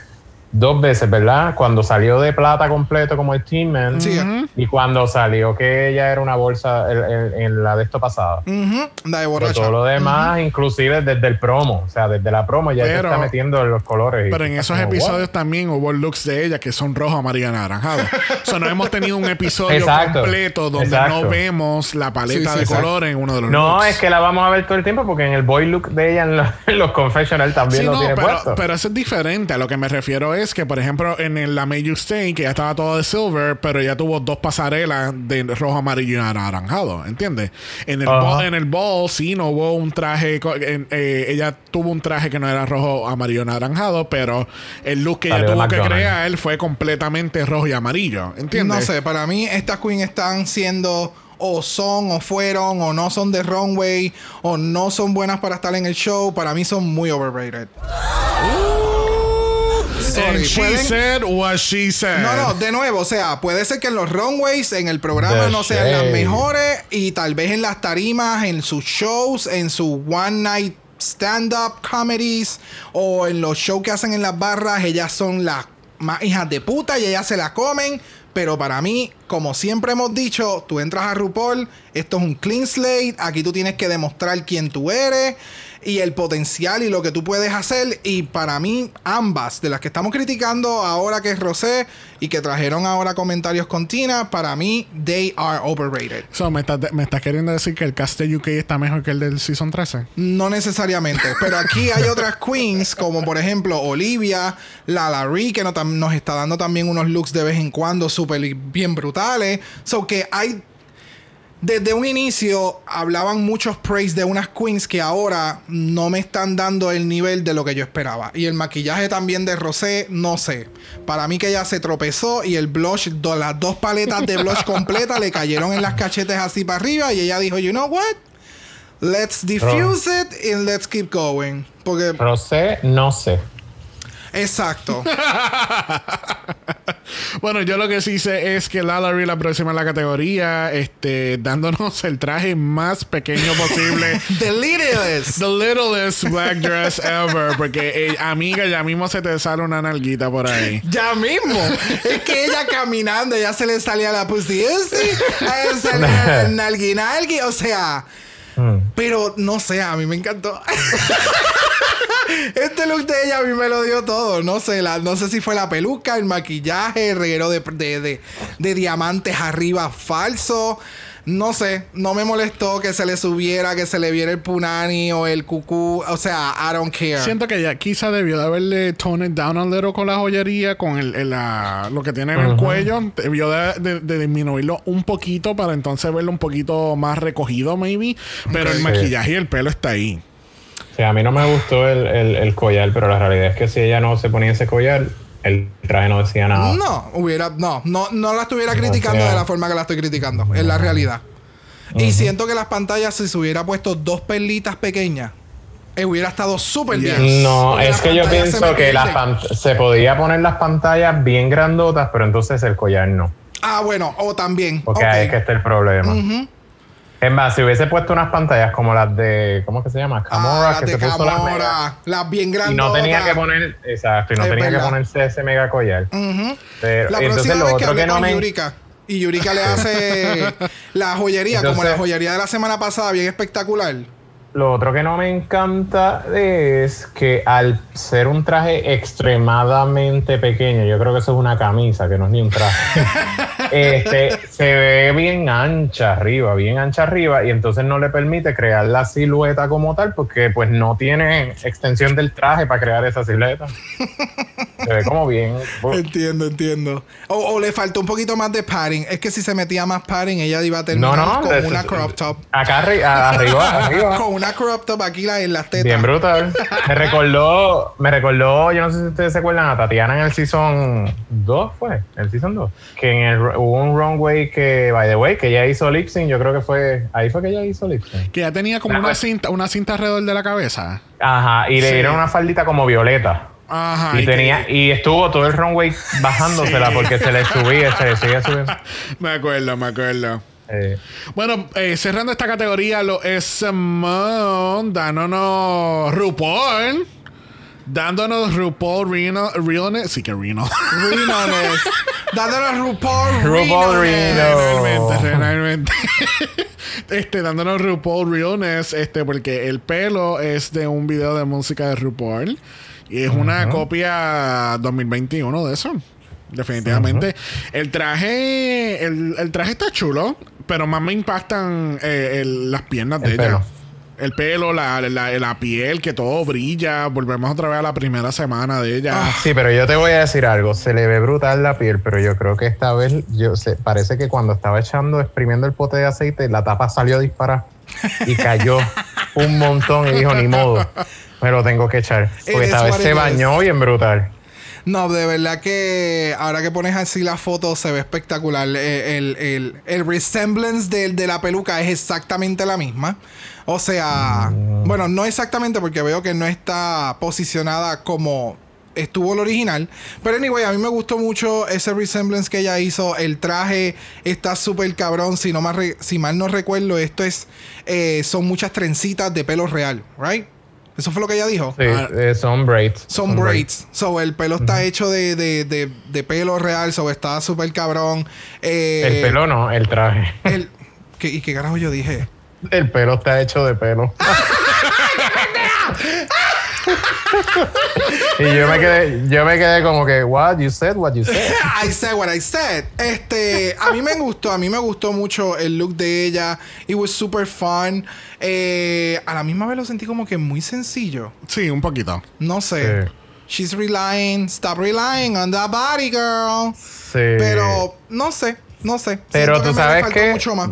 dos veces, ¿verdad? Cuando salió de plata completo como el Team Man. Sí. Y cuando salió que ella era una bolsa en la de esto pasado. Ujú, La de Pero borracha. todo lo demás, inclusive desde el promo, o sea, desde la promo ya se Pero- está metiendo los colores. Pero en esos como, episodios también hubo looks de ella que son rojo, amarillo, anaranjado. o sea, no hemos tenido un episodio Exacto. completo donde Exacto. no vemos la paleta Sí, sí, de exacto. colores en uno de los No, looks. es que la vamos a ver todo el tiempo porque en el boy look de ella en los, en los confessional también Sí, lo no, tiene pero, puesto. pero eso es diferente. A lo que me refiero es que, por ejemplo, en el, la May You Stay, que ya estaba todo de silver, pero ya tuvo dos pasarelas de rojo, amarillo y anaranjado. ¿Entiendes? En el, ball, en el ball, sí, no hubo un traje. en- eh, ella tuvo un traje que no era rojo, amarillo y anaranjado, pero el look que ella Salió tuvo que crear fue completamente rojo y amarillo. ¿Entiendes? No sé, para mí estas queens están siendo o son o fueron o no son de runway o no son buenas para estar en el show. Para mí son muy overrated. Sorry, And she pueden- said what she said. No, no, de nuevo, o sea, puede ser que en los runways, en el programa The no sean las mejores y tal vez en las tarimas, en sus shows, en su one night stand-up comedies o en los shows que hacen en las barras, ellas son las más hijas de puta y ellas se la comen. Pero para mí, como siempre hemos dicho, tú entras a RuPaul, esto es un clean slate, aquí tú tienes que demostrar quién tú eres y el potencial y lo que tú puedes hacer. Y para mí, ambas, de las que estamos criticando ahora que es Rosé y que trajeron ahora comentarios con Tina, para mí, they are overrated. So, ¿me, estás, me estás queriendo decir que el cast de UK está mejor que el del Season 13? No necesariamente, pero aquí hay otras queens, como por ejemplo Olivia, la Larry, que no nos está dando también unos looks de vez en cuando súper bien brutales. So que hay. Desde un inicio hablaban muchos praise de unas queens que ahora no me están dando el nivel de lo que yo esperaba. Y el maquillaje también de Rosé, no sé. Para mí que ella se tropezó y el blush, do- las dos paletas de blush completa le cayeron en las cachetes así para arriba y ella dijo, you know what? Let's diffuse it and let's keep going. Porque, Rosé, no sé. Exacto. Bueno, yo lo que sí sé es que Lalaurie la próxima en la categoría, este, dándonos el traje más pequeño posible. The littlest. The littlest black dress ever. Porque, eh, amiga, ya mismo se te sale una nalguita por ahí. Ya mismo. es que ella caminando, ya se le salía la pussy. Sí, a ella salía la nalgui, nalgui. O sea, Mm. pero no sé, a mí me encantó. Este look de ella a mí me lo dio todo. No sé, la, no sé si fue la peluca, el maquillaje, el reguero de, de, de- de diamantes arriba falso. No sé, no me molestó que se le subiera, que se le viera el punani o el cucú. O sea, I don't care. Siento que ya quizá debió de haberle toned down a little con la joyería, con el, el, la- lo que tiene en el cuello. Debió de, de- de disminuirlo un poquito para entonces verlo un poquito más recogido, maybe. Pero el maquillaje y el pelo está ahí. Sí, a mí no me gustó el, el- el collar, pero la realidad es que si ella no se ponía ese collar, el traje no decía nada. No, hubiera, no, no, no la estuviera No, criticando sea- de la forma que la estoy criticando. Es la realidad. Y siento que las pantallas, si se hubiera puesto dos perlitas pequeñas, eh, hubiera estado súper Yes. bien. No, es que yo pienso que pant- se podía poner las pantallas bien grandotas, pero entonces el collar no. Ah, bueno, o también. Porque ok. ahí es que está el problema. Ujú. Es más, si hubiese puesto unas pantallas como las de. ¿Cómo que se llama? Ah, Camora, las que se puso las bien Y grandes. no tenía que poner. Exacto, y no Es tenía verdad. que ponerse ese mega collar. Pero, La entonces próxima lo vez que que no me. Yurika y Yurika le hace la joyería, como la joyería de la semana pasada, bien espectacular. Lo otro que no me encanta es que al ser un traje extremadamente pequeño, yo creo que eso es una camisa, que no es ni un traje, este, se ve bien ancha arriba, bien ancha arriba, y entonces no le permite crear la silueta como tal, porque pues no tiene extensión del traje para crear esa silueta. Se ve como bien. Entiendo, entiendo. O, o le faltó un poquito más de padding. Es que si se metía más padding, ella iba a No, terminar no, con es- una crop top. Acá arri- a- arriba, arriba. Con una crop top aquí la, en las tetas. Bien brutal. Me recordó, me recordó, yo no sé si ustedes se acuerdan, a Tatiana en el season 2, fue, el season 2. Que en el, hubo un runway que, by the way, que ella hizo lip sync, yo creo que fue, ahí fue que ella hizo lip sync. Que ya tenía como La una cinta, una cinta alrededor de la cabeza. Ajá, y le Sí. dieron una faldita como violeta. Ajá. y que- tenía, y estuvo todo el runway bajándosela Sí. porque se le subía, se le seguía subiendo. Me acuerdo, me acuerdo. Eh, Bueno, eh, cerrando esta categoría, lo es Simone dándonos RuPaul. Dándonos RuPaul Reno, Realness. Sí que Reno. Renones. Dándonos RuPaul RuPaul. Reno. Realmente, realmente. este, dándonos RuPaul Realness, este, porque el pelo es de un video de música de RuPaul. Y es una copia 2021 de eso. Definitivamente. El traje. El, el traje está chulo. Pero más me impactan eh, el- las piernas de El ella. El pelo, la, la, la piel, que todo brilla. Volvemos otra vez a la primera semana de ella. Sí, pero yo te voy a decir algo. Se le ve brutal la piel, pero yo creo que esta vez, yo sé, parece que cuando estaba echando, exprimiendo el pote de aceite, la tapa salió disparada y cayó un montón y dijo, ni modo, me lo tengo que echar. Porque esta vez se bañó bien brutal. No, de verdad que ahora que pones así la foto se ve espectacular. Eh, El, el, el resemblance de, de la peluca es exactamente la misma. O sea, bueno, no exactamente porque veo que no está posicionada como estuvo el original. Pero anyway, a mí me gustó mucho ese resemblance que ella hizo. El traje está súper cabrón. Si, no más si mal no recuerdo, esto es eh, son muchas trencitas de pelo real, ¿right? Eso fue lo que ella dijo. Sí, Ah. eh, son braids. Son braids. So, el pelo está hecho de, de, de, de pelo real. So, está súper cabrón. Eh, El pelo no, el traje. el- ¿qué- ¿Y qué carajo yo dije? El pelo está hecho de pelo. y yo me quedé, yo me quedé como que, what you said, what you said. I said what I said. Este, a mí me gustó, a mí me gustó mucho el look de ella. It was super fun. Eh, a la misma vez lo sentí como que muy sencillo. Sí, un poquito. No sé. Sí. She's relying, stop relying on that body, girl. Sí. Pero no sé, no sé. Pero Siento tú que sabes que mucho más.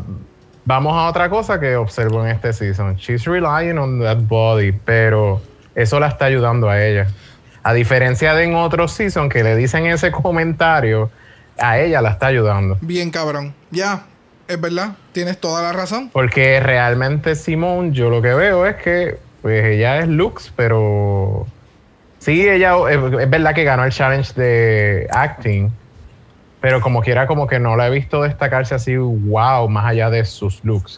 vamos a otra cosa que observo en este season. She's relying on that body, pero eso la está ayudando a ella. A diferencia de en otros season que le dicen ese comentario, a ella la está ayudando. Bien cabrón. Ya, es verdad. Tienes toda la razón. Porque realmente Simone, yo lo que veo es que pues ella es Lux, pero sí, ella es, es verdad que ganó el challenge de acting, pero como quiera, como que no la he visto destacarse así, wow, más allá de sus looks.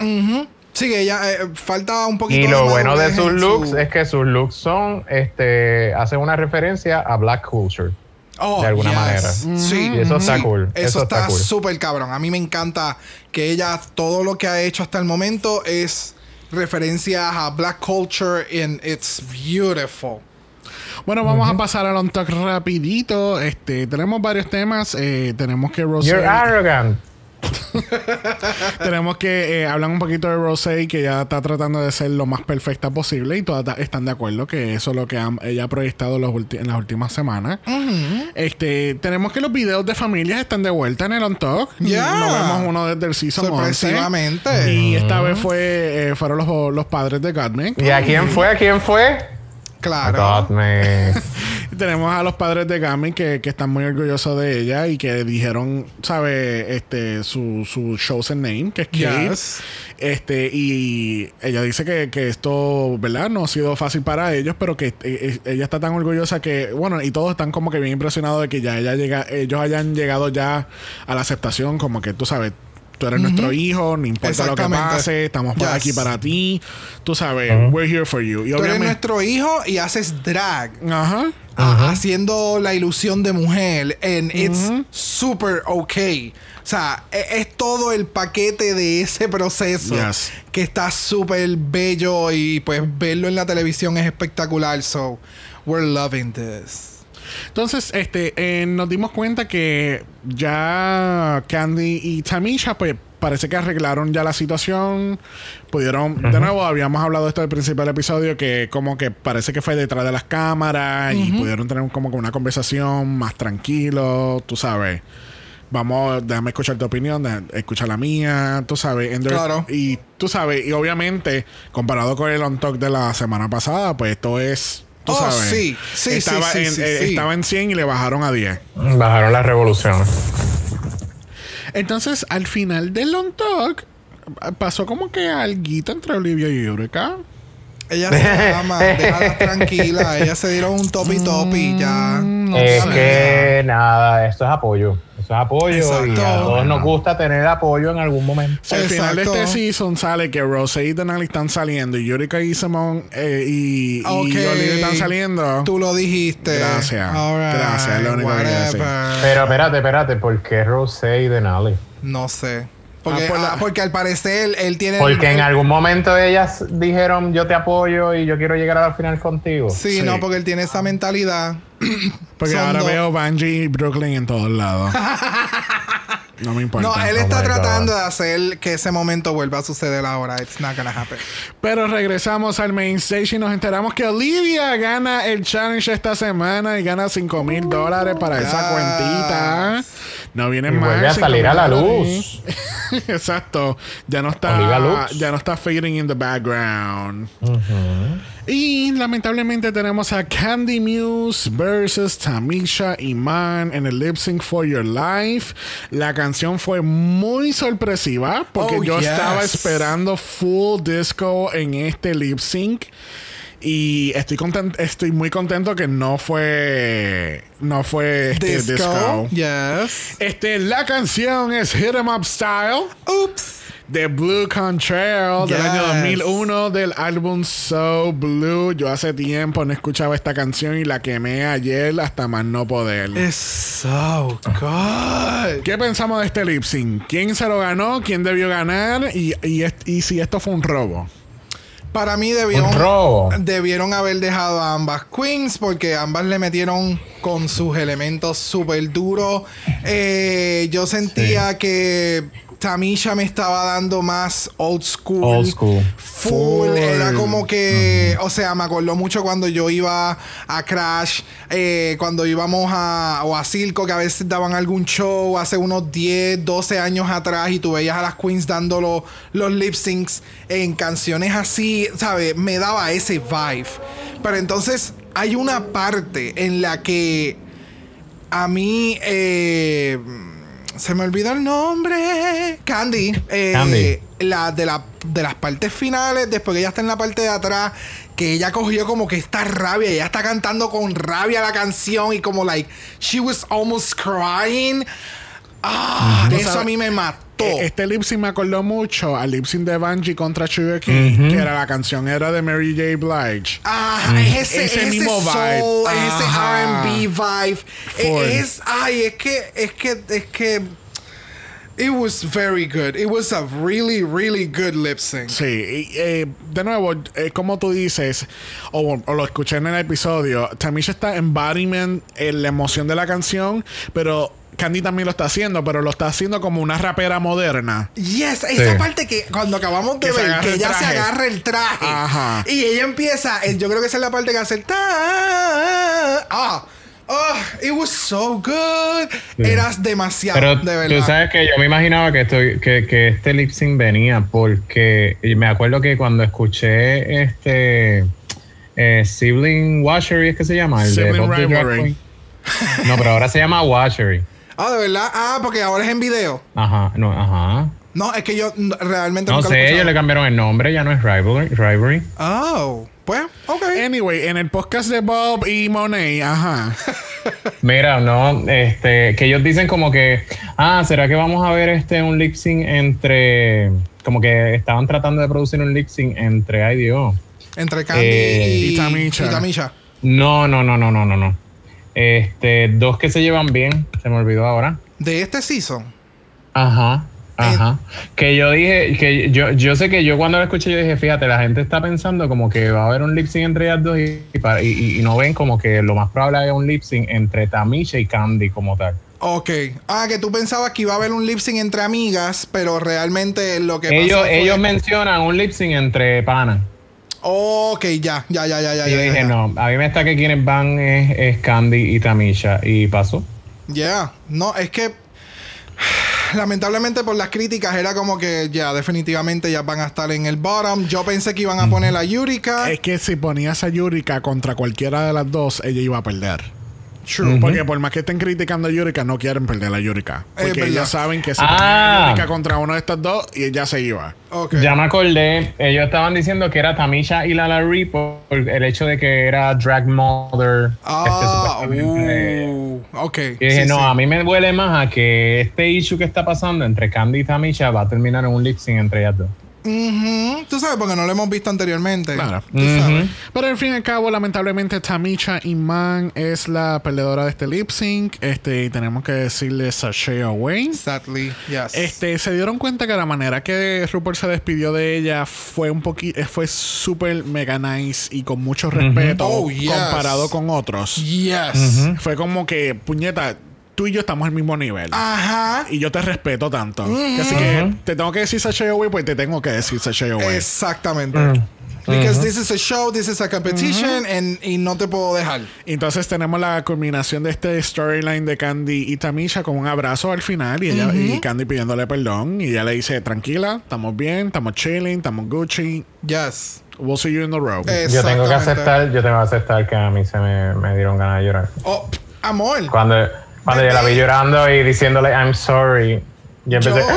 Sí, ella eh, falta un poquito Y lo bueno de sus looks su- es que sus looks son, este, hacen una referencia a Black Culture. Oh, de alguna yes. manera. Sí. Y eso está Sí. cool, Eso, eso está cool. súper cabrón. A mí me encanta que ella, todo lo que ha hecho hasta el momento es referencias a Black Culture and it's beautiful. Bueno, vamos a pasar al on talk rapidito. Este, tenemos varios temas. Eh, tenemos que Rosé. You're arrogant. tenemos que eh, hablar un poquito de Rosé, que ya está tratando de ser lo más perfecta posible y todas están de acuerdo que eso es lo que han- ella ha proyectado los en las últimas semanas. Este, tenemos que los videos de familias están de vuelta en el on talk. Yeah. Nos vemos uno desde el season 11. Sorpresivamente. Y esta vez fue eh, fueron los, los padres de Godman. ¿Y a quién fue? ¿A quién fue? Claro. God, man. Tenemos a los padres de Gamin que, que están muy orgullosos de ella y que dijeron, ¿sabe? Este, su, su chosen name, que es Kate. Yes. Este, y ella dice que, que esto, ¿verdad? No ha sido fácil para ellos, pero que eh, eh, ella está tan orgullosa que, bueno, y todos están como que bien impresionados de que ya ella llega, ellos hayan llegado ya a la aceptación, como que tú sabes. Tú eres nuestro hijo, no importa lo que pase, estamos Yes. aquí para ti. Tú sabes, we're here for you. Y Tú eres nuestro hijo y haces drag. Ajá. Haciendo la ilusión de mujer. And it's super okay. O sea, e- es, todo el paquete de ese proceso Yes. que está súper bello y pues verlo en la televisión es espectacular. So, we're loving this. Entonces, este, eh, nos dimos cuenta que ya Candy y Tamisha, pues parece que arreglaron ya la situación. Pudieron, de nuevo, habíamos hablado de esto al principio del episodio, que como que parece que fue detrás de las cámaras y pudieron tener como que una conversación más tranquilo, tú sabes. Vamos, déjame escuchar tu opinión, déjame escuchar la mía, tú sabes. Claro. Y tú sabes, y obviamente, comparado con el on talk de la semana pasada, pues esto es. Tú Oh, sabes. sí, sí, sí, estaba, sí, en, sí, eh, sí. estaba en 100 y le bajaron a 10. Bajaron las revoluciones. Entonces, al final del on talk, pasó como que alguito entre Olivia y Eureka. Ella se ama, déjala tranquila. Ellas se dieron un topi topi ya. es sé. que nada, esto es apoyo. Es apoyo y Exacto. a todos nos gusta tener apoyo en algún momento. Si al final de este season sale que Rose y Denali están saliendo y Eureka y Simone eh, y, y Ok. Olivia están saliendo. Tú lo dijiste. Gracias. Alright, Gracias, es lo único que quería decir. whatever. Pero espérate, espérate, ¿por qué Rosé y Denali? No sé. Porque, Ah, por la- ah, porque al parecer él tiene. Porque en algún momento ellas dijeron yo te apoyo y yo quiero llegar a la final contigo. Sí, Sí. no, porque él tiene esa mentalidad. Porque ahora dos. veo Bungie y Brooklyn en todos lados. no me importa. No, él Oh está tratando God. de hacer que ese momento vuelva a suceder ahora. It's not gonna happen. Pero regresamos al main stage y nos enteramos que Olivia gana el challenge esta semana y gana 5 mil dólares para esa cuentita. No vienen Y más. vuelve a 5,000 salir a la dólares. Exacto. Ya no está. Ya no está fading in the background. Y lamentablemente tenemos a Candy Muse versus Tamisha Iman en el Lip Sync for Your Life. La canción fue muy sorpresiva porque Oh, yo yes. estaba esperando full disco en este lip sync. Y estoy content- estoy muy contento que no fue. No fue este Disco. disco. Yes. Este, la canción es Hit 'em Up Style Oops. de Blue Contrail del año 2001 del álbum So Blue. Yo hace tiempo no escuchaba esta canción y la quemé ayer hasta más no poder. It's so good. ¿Qué pensamos de este lip sync? ¿Quién se lo ganó? ¿Quién debió ganar? Y, y, y si esto fue un robo. Para mí debieron, robo. debieron haber dejado a ambas queens porque ambas le metieron con sus elementos súper duros. Eh, yo sentía que Tamisha me estaba dando más old school. Old school. Full. Full. Era como que, o sea, me acordó mucho cuando yo iba a Crash, eh, cuando íbamos a, o a Circo, que a veces daban algún show hace unos 10, 12 años atrás y tú veías a las queens dando lo- los lip syncs en canciones así, ¿sabes? Me daba ese vibe. Pero entonces hay una parte en la que a mí eh, se me olvidó el nombre. Candy. eh, Candy. La, de, la, de las partes finales, después que ella está en la parte de atrás, que ella cogió como que esta rabia, ella está cantando con rabia la canción y como like, she was almost crying. Ah, eso sabes- a mí me mató. Eh, Este lip sync me acordó mucho al lip sync de Bungie contra Sugar King, que era la canción era de Mary J. Blige. Ah, es ese, Ese ese mismo vibe. soul, es ese. R&B vibe. Eh, Es, ay, es que, es que, es que. It was very good. It was a really, really good lip sync. Sí, eh, de nuevo, eh, como tú dices, o, o lo escuché en el episodio, Tamisha está embodiment en la emoción de la canción, pero Candy también lo está haciendo, pero lo está haciendo como una rapera moderna. Yes, esa Sí. parte que cuando acabamos de Que ver que el ella se agarra el traje Ajá. y ella empieza, yo creo que esa es la parte que hace el ta ah, ah, it was so good. Eras demasiado, Pero de verdad. tú sabes que yo me imaginaba que, estoy, que, que este lip sync venía porque y me acuerdo que cuando escuché este eh, Sibling Washery es que se llama, el de Sibling Rivalry. Queen. No, pero ahora se llama Washery. Ah, de verdad. Ah, porque ahora es en video. Ajá, no, ajá. No, es que yo realmente No nunca lo sé, ellos le cambiaron el nombre, ya no es Rivalry. Rivalry. Oh, pues, ok. Anyway, en el podcast de Bob y Monet, ajá. Mira, no, este, que ellos dicen como que, ah, ¿será que vamos a ver este un lip sync entre, como que estaban tratando de producir un lip sync entre, ay Dios. Entre Candy Eh, y, y Tamisha. y Tamisha. No, no, no, no, no, no, no. Este, dos que se llevan bien, se me olvidó ahora. De este season. Ajá, ajá. Que yo dije, que yo, yo sé que yo cuando lo escuché, yo dije, fíjate, la gente está pensando como que va a haber un lip sync entre ellas dos y, y para- y- y no ven como que lo más probable es un lip sync entre Tamisha y Candy como tal. Ok. Ah, que tú pensabas que iba a haber un lip sync entre amigas, pero realmente lo que Ellos, pasó fue- ellos mencionan un lip sync entre panas. Ok, ya, ya, ya, ya, ya. Y yo ya, dije, ya. no, a mí me está que quienes van es, es Candy y Tamisha. Y pasó. Ya, no, es que lamentablemente por las críticas era como que ya definitivamente ya van a estar en el bottom. Yo pensé que iban a poner a Yurika. Es que si ponías a Yurika contra cualquiera de las dos, ella iba a perder. True. Porque por más que estén criticando a Yurika, no quieren perder a Yurika. Porque ellas saben que si Ah. Yurika contra uno de estas dos, y ella se iba. Ya me acordé, ellos estaban diciendo que era Tamisha y Lala Ree por el hecho de que era drag mother. Ah, este, supuestamente. uh, ok. y dije, sí, no, sí. a mí me duele más a que este issue que está pasando entre Candy y Tamisha va a terminar en un lip sync entre ellas dos. Tú sabes, porque no lo hemos visto anteriormente. Claro. Tú sabes. Pero al fin y al cabo, lamentablemente, Tamisha Iman es la perdedora de este lip sync. Este, y tenemos que decirle Sashay Away. Sadly, yes. Este, se dieron cuenta que la manera que Rupert se despidió de ella fue un poquito, fue súper mega nice y con mucho respeto Oh, yes. comparado con otros. Yes. Fue como que, puñeta, tú y yo estamos al mismo nivel. Ajá. Y yo te respeto tanto. Así que te tengo que decir Sashay Away, pues te tengo que decir Sashay Away. Exactamente. Because this is a show, this is a competition, and, y no te puedo dejar. Entonces tenemos la culminación de este storyline de Candy y Tamisha con un abrazo al final y, ella, y Candy pidiéndole perdón y ella le dice tranquila, estamos bien, estamos chilling, estamos Gucci, Yes. we'll see you in the road. Yo tengo que aceptar, yo tengo que aceptar que a mí se me, me dieron ganas de llorar. Oh, amor. Cuando, cuando yo la vi llorando y diciéndole I'm sorry, yo Yo, empecé.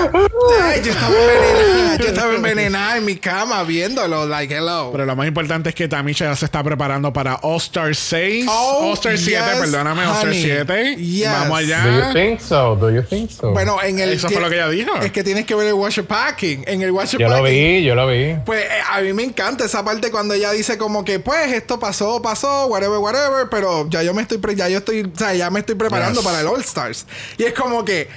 Ay, yo estaba envenenada. Yo estaba envenenada en mi cama viéndolo. Like, hello. Pero lo más importante es que Tamisha ya se está preparando para All Star 6, Oh, All Star 7, yes, perdóname, All Star honey. 7. Yes. Vamos Do you allá. think so? Do you think so? Bueno, en el. Eso fue lo que ella dijo. Es que tienes que ver el Washer Packing. En el Washer yo lo Packing. vi, yo lo vi. Pues eh, a mí me encanta esa parte cuando ella dice como que pues esto pasó, pasó, whatever, whatever, pero ya yo me estoy pre- ya yo estoy, o sea, ya me estoy preparando Yes. para el All Stars. Y es como que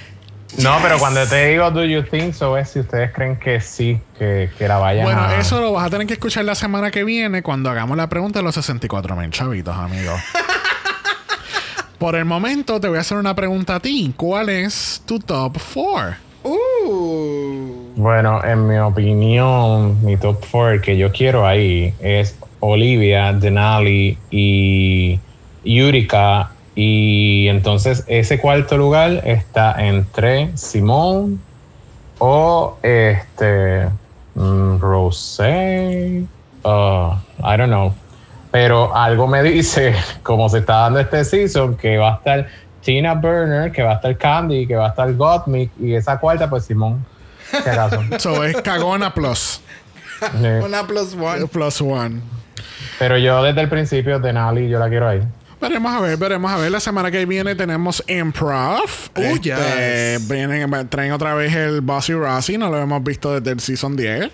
No, pero cuando te digo do you think so es si ustedes creen que sí, que, que la vayan Bueno, a... eso lo vas a tener que escuchar la semana que viene cuando hagamos la pregunta de los 64 mil chavitos, amigos. Por el momento te voy a hacer una pregunta a ti. ¿Cuál es tu top 4? uh, Bueno, en mi opinión, mi top 4 que yo quiero ahí es Olivia, Denali y Yurika. Y entonces ese cuarto lugar está entre Simone o este mm, Rosé. uh, I don't know. Pero algo me dice, como se está dando este season, que va a estar Tina Burner, que va a estar Candy, que va a estar Gottmik y esa cuarta, pues Simón. So es Cagona Plus. Una plus one. Plus one. Pero yo desde el principio, Denali, yo la quiero ahí. Veremos a ver, veremos a ver. La semana que viene tenemos Improv. Oh, Este, yes. vienen, traen otra vez el Bossy Rossi. No lo hemos visto desde el Season 10.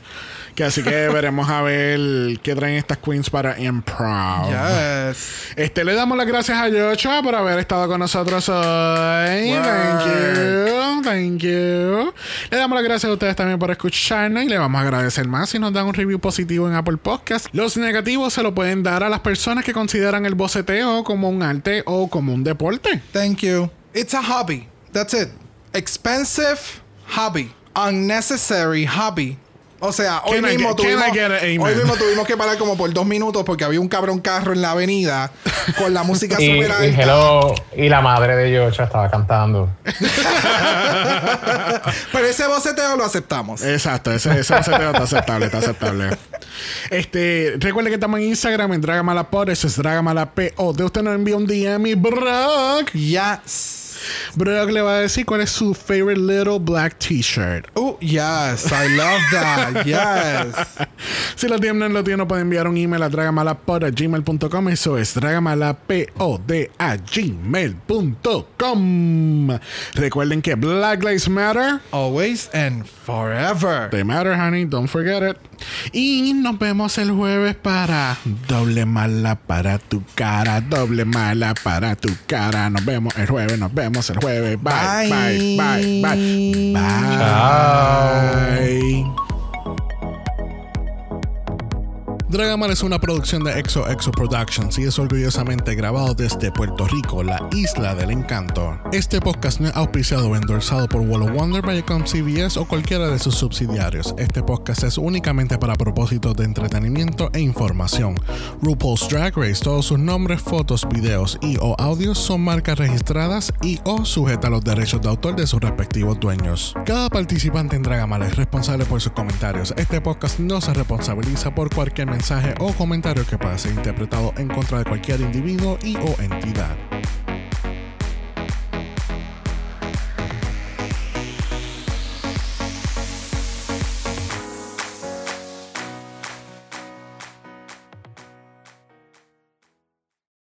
Que así que veremos a ver qué traen estas queens para Improv. Yes. Este, le damos las gracias a Yochoa por haber estado con nosotros hoy. Thank you. Thank you. Le damos las gracias a ustedes también por escucharnos y le vamos a agradecer más si nos dan un review positivo en Apple Podcast. Los negativos se lo pueden dar a las personas que consideran el boceteo como un arte o como un deporte. Thank you. It's a hobby. That's it. Expensive hobby. Unnecessary hobby. O sea, hoy mismo, get- tuvimos, hoy mismo tuvimos que parar como por dos minutos porque había un cabrón carro en la avenida con la música Y, súper y hello, y la madre de Yocha estaba cantando. Pero ese boceteo lo aceptamos. Exacto, ese, ese boceteo está aceptable, está aceptable. Este, recuerde que estamos en Instagram en Dragamalapod, eso es Dragamalapod. De usted nos envía un DM y Brock. Yes. Brock le va a decir cuál es su favorite little black t-shirt. Oh, yes. I love that. Yes. Si lo tienen, lo tienen, pueden enviar un email a dragamalapod a gmail.com. Eso es dragamalapod a gmail.com. Recuerden que Black Lives Matter. Always and forever. They matter, honey. Don't forget it. Y nos vemos el jueves para doble mala para tu cara, doble mala para tu cara. Nos vemos el jueves, nos vemos el jueves. Bye, bye, bye, bye, bye. bye. Dragamal es una producción de Exo Exo Productions y es orgullosamente grabado desde Puerto Rico, la isla del encanto. Este podcast no es auspiciado o endorsado por Wall of Wonder, Viacom CBS o cualquiera de sus subsidiarios. Este podcast es únicamente para propósitos de entretenimiento e información. RuPaul's Drag Race, todos sus nombres, fotos, videos y o audios son marcas registradas y o sujeta a los derechos de autor de sus respectivos dueños. Cada participante en Dragamal es responsable por sus comentarios. Este podcast no se responsabiliza por cualquier mensaje o comentario que pueda ser interpretado en contra de cualquier individuo y o entidad.